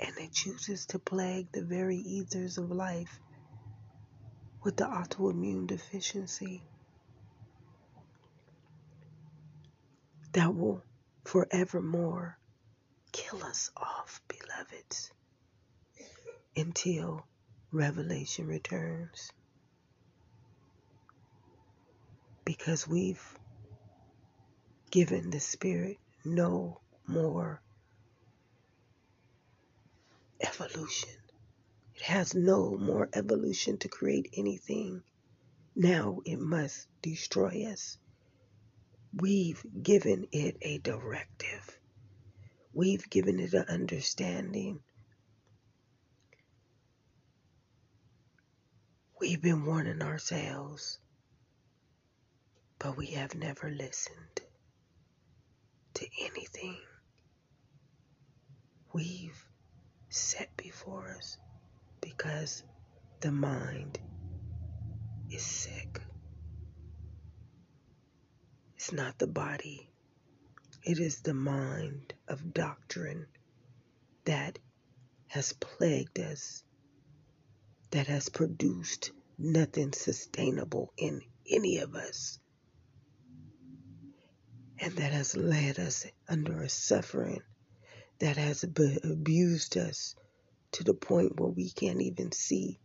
Speaker 1: And it chooses to plague the very ethers of life with the autoimmune deficiency. that will forevermore kill us off, beloveds, until revelation returns. Because we've given the Spirit no more evolution. It has no more evolution to create anything. Now it must destroy us. We've given it a directive. We've given it an understanding. We've been warning ourselves, but we have never listened to anything we've set before us because the mind is sick. It's not the body, it is the mind of doctrine that has plagued us, that has produced nothing sustainable in any of us, and that has led us under a suffering that has abused us to the point where we can't even see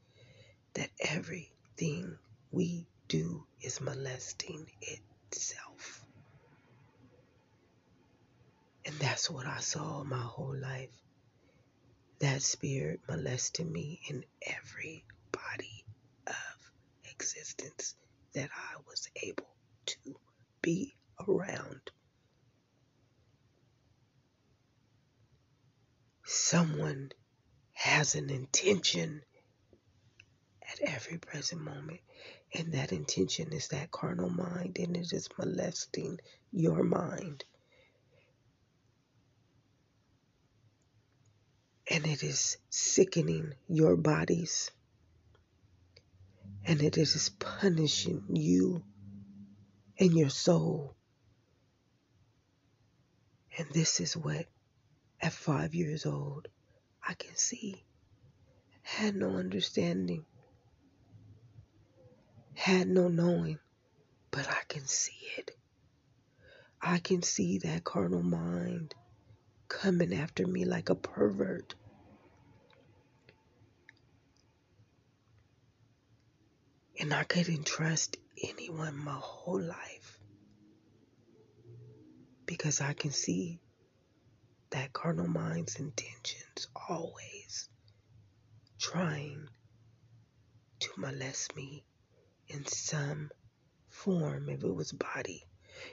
Speaker 1: that everything we do is molesting itself. And that's what I saw my whole life. That spirit molesting me in every body of existence that I was able to be around. Someone has an intention at every present moment. And that intention is that carnal mind, and it is molesting your mind. And it is sickening your bodies. And it is punishing you and your soul. And this is what, at five years old, I can see. Had no understanding, had no knowing, but I can see it. I can see that carnal mind coming after me like a pervert. And I couldn't trust anyone my whole life because I can see that carnal mind's intentions always trying to molest me in some form, if it was body,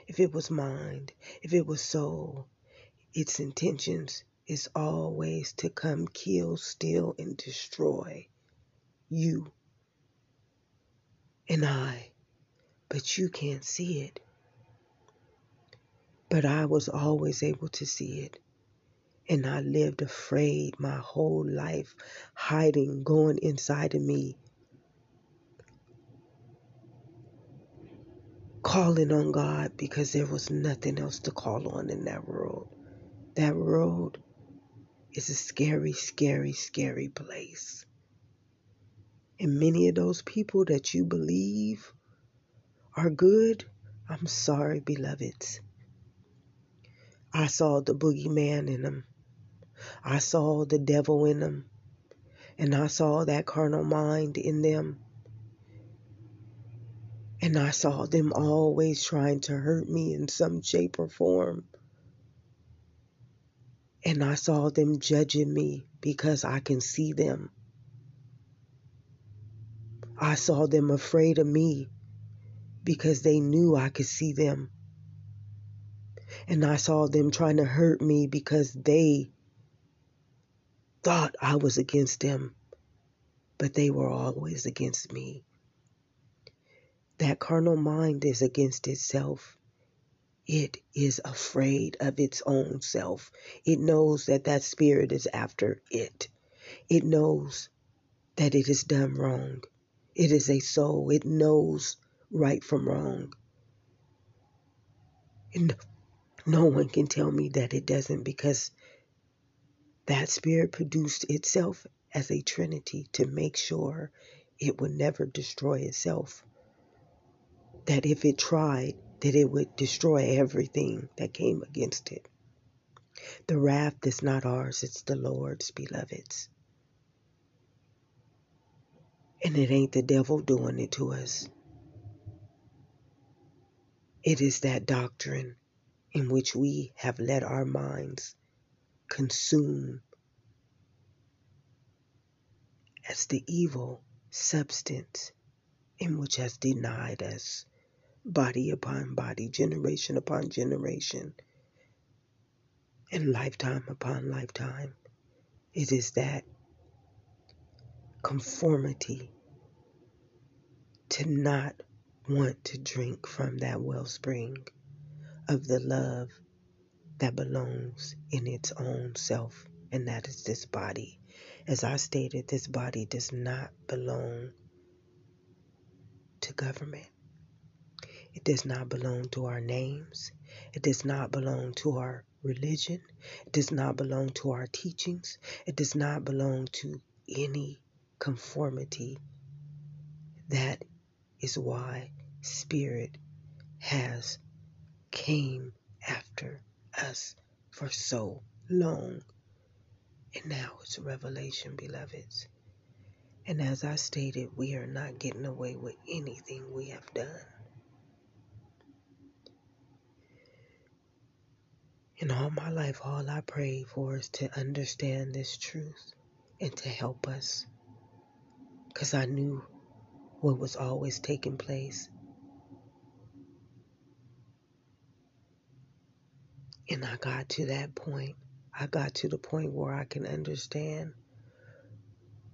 Speaker 1: if it was mind, if it was soul, its intentions is always to come kill, steal, and destroy you and I. But you can't see it. But I was always able to see it. And I lived afraid my whole life, hiding, going inside of me, calling on God because there was nothing else to call on in that world. That world is a scary, scary, scary place. And many of those people that you believe are good, I'm sorry, beloveds. I saw the boogeyman in them. I saw the devil in them, and I saw that carnal mind in them. And I saw them always trying to hurt me in some shape or form. And I saw them judging me because I can see them. I saw them afraid of me because they knew I could see them. And I saw them trying to hurt me because they thought I was against them, but they were always against me. That carnal mind is against itself. It is afraid of its own self. It knows that that spirit is after it. It knows that it is done wrong. It is a soul. It knows right from wrong. And no one can tell me that it doesn't because that spirit produced itself as a trinity to make sure it would never destroy itself. That if it tried, that it would destroy everything that came against it. The wrath is not ours, it's the Lord's, beloveds. And it ain't the devil doing it to us. It is that doctrine in which we have let our minds consume as the evil substance in which has denied us body upon body, generation upon generation, and lifetime upon lifetime. It is that conformity to not want to drink from that wellspring of the love that belongs in its own self, and that is this body. As I stated, this body does not belong to government. It does not belong to our names. It does not belong to our religion. It does not belong to our teachings. It does not belong to any conformity. That is why Spirit has came after us for so long. And now it's revelation, beloveds. And as I stated, we are not getting away with anything we have done. In all my life, all I prayed for is to understand this truth and to help us. Because I knew what was always taking place. And I got to that point. I got to the point where I can understand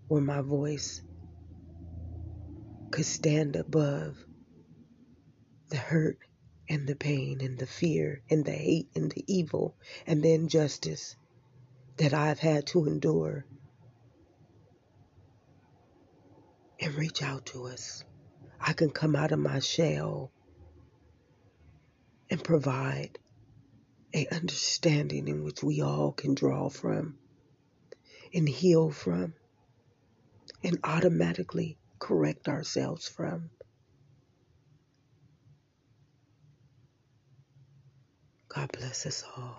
Speaker 1: where my voice could stand above the hurt and the pain and the fear and the hate and the evil and the injustice that I've had to endure and reach out to us. I can come out of my shell and provide a understanding in which we all can draw from and heal from and automatically correct ourselves from. God bless us all.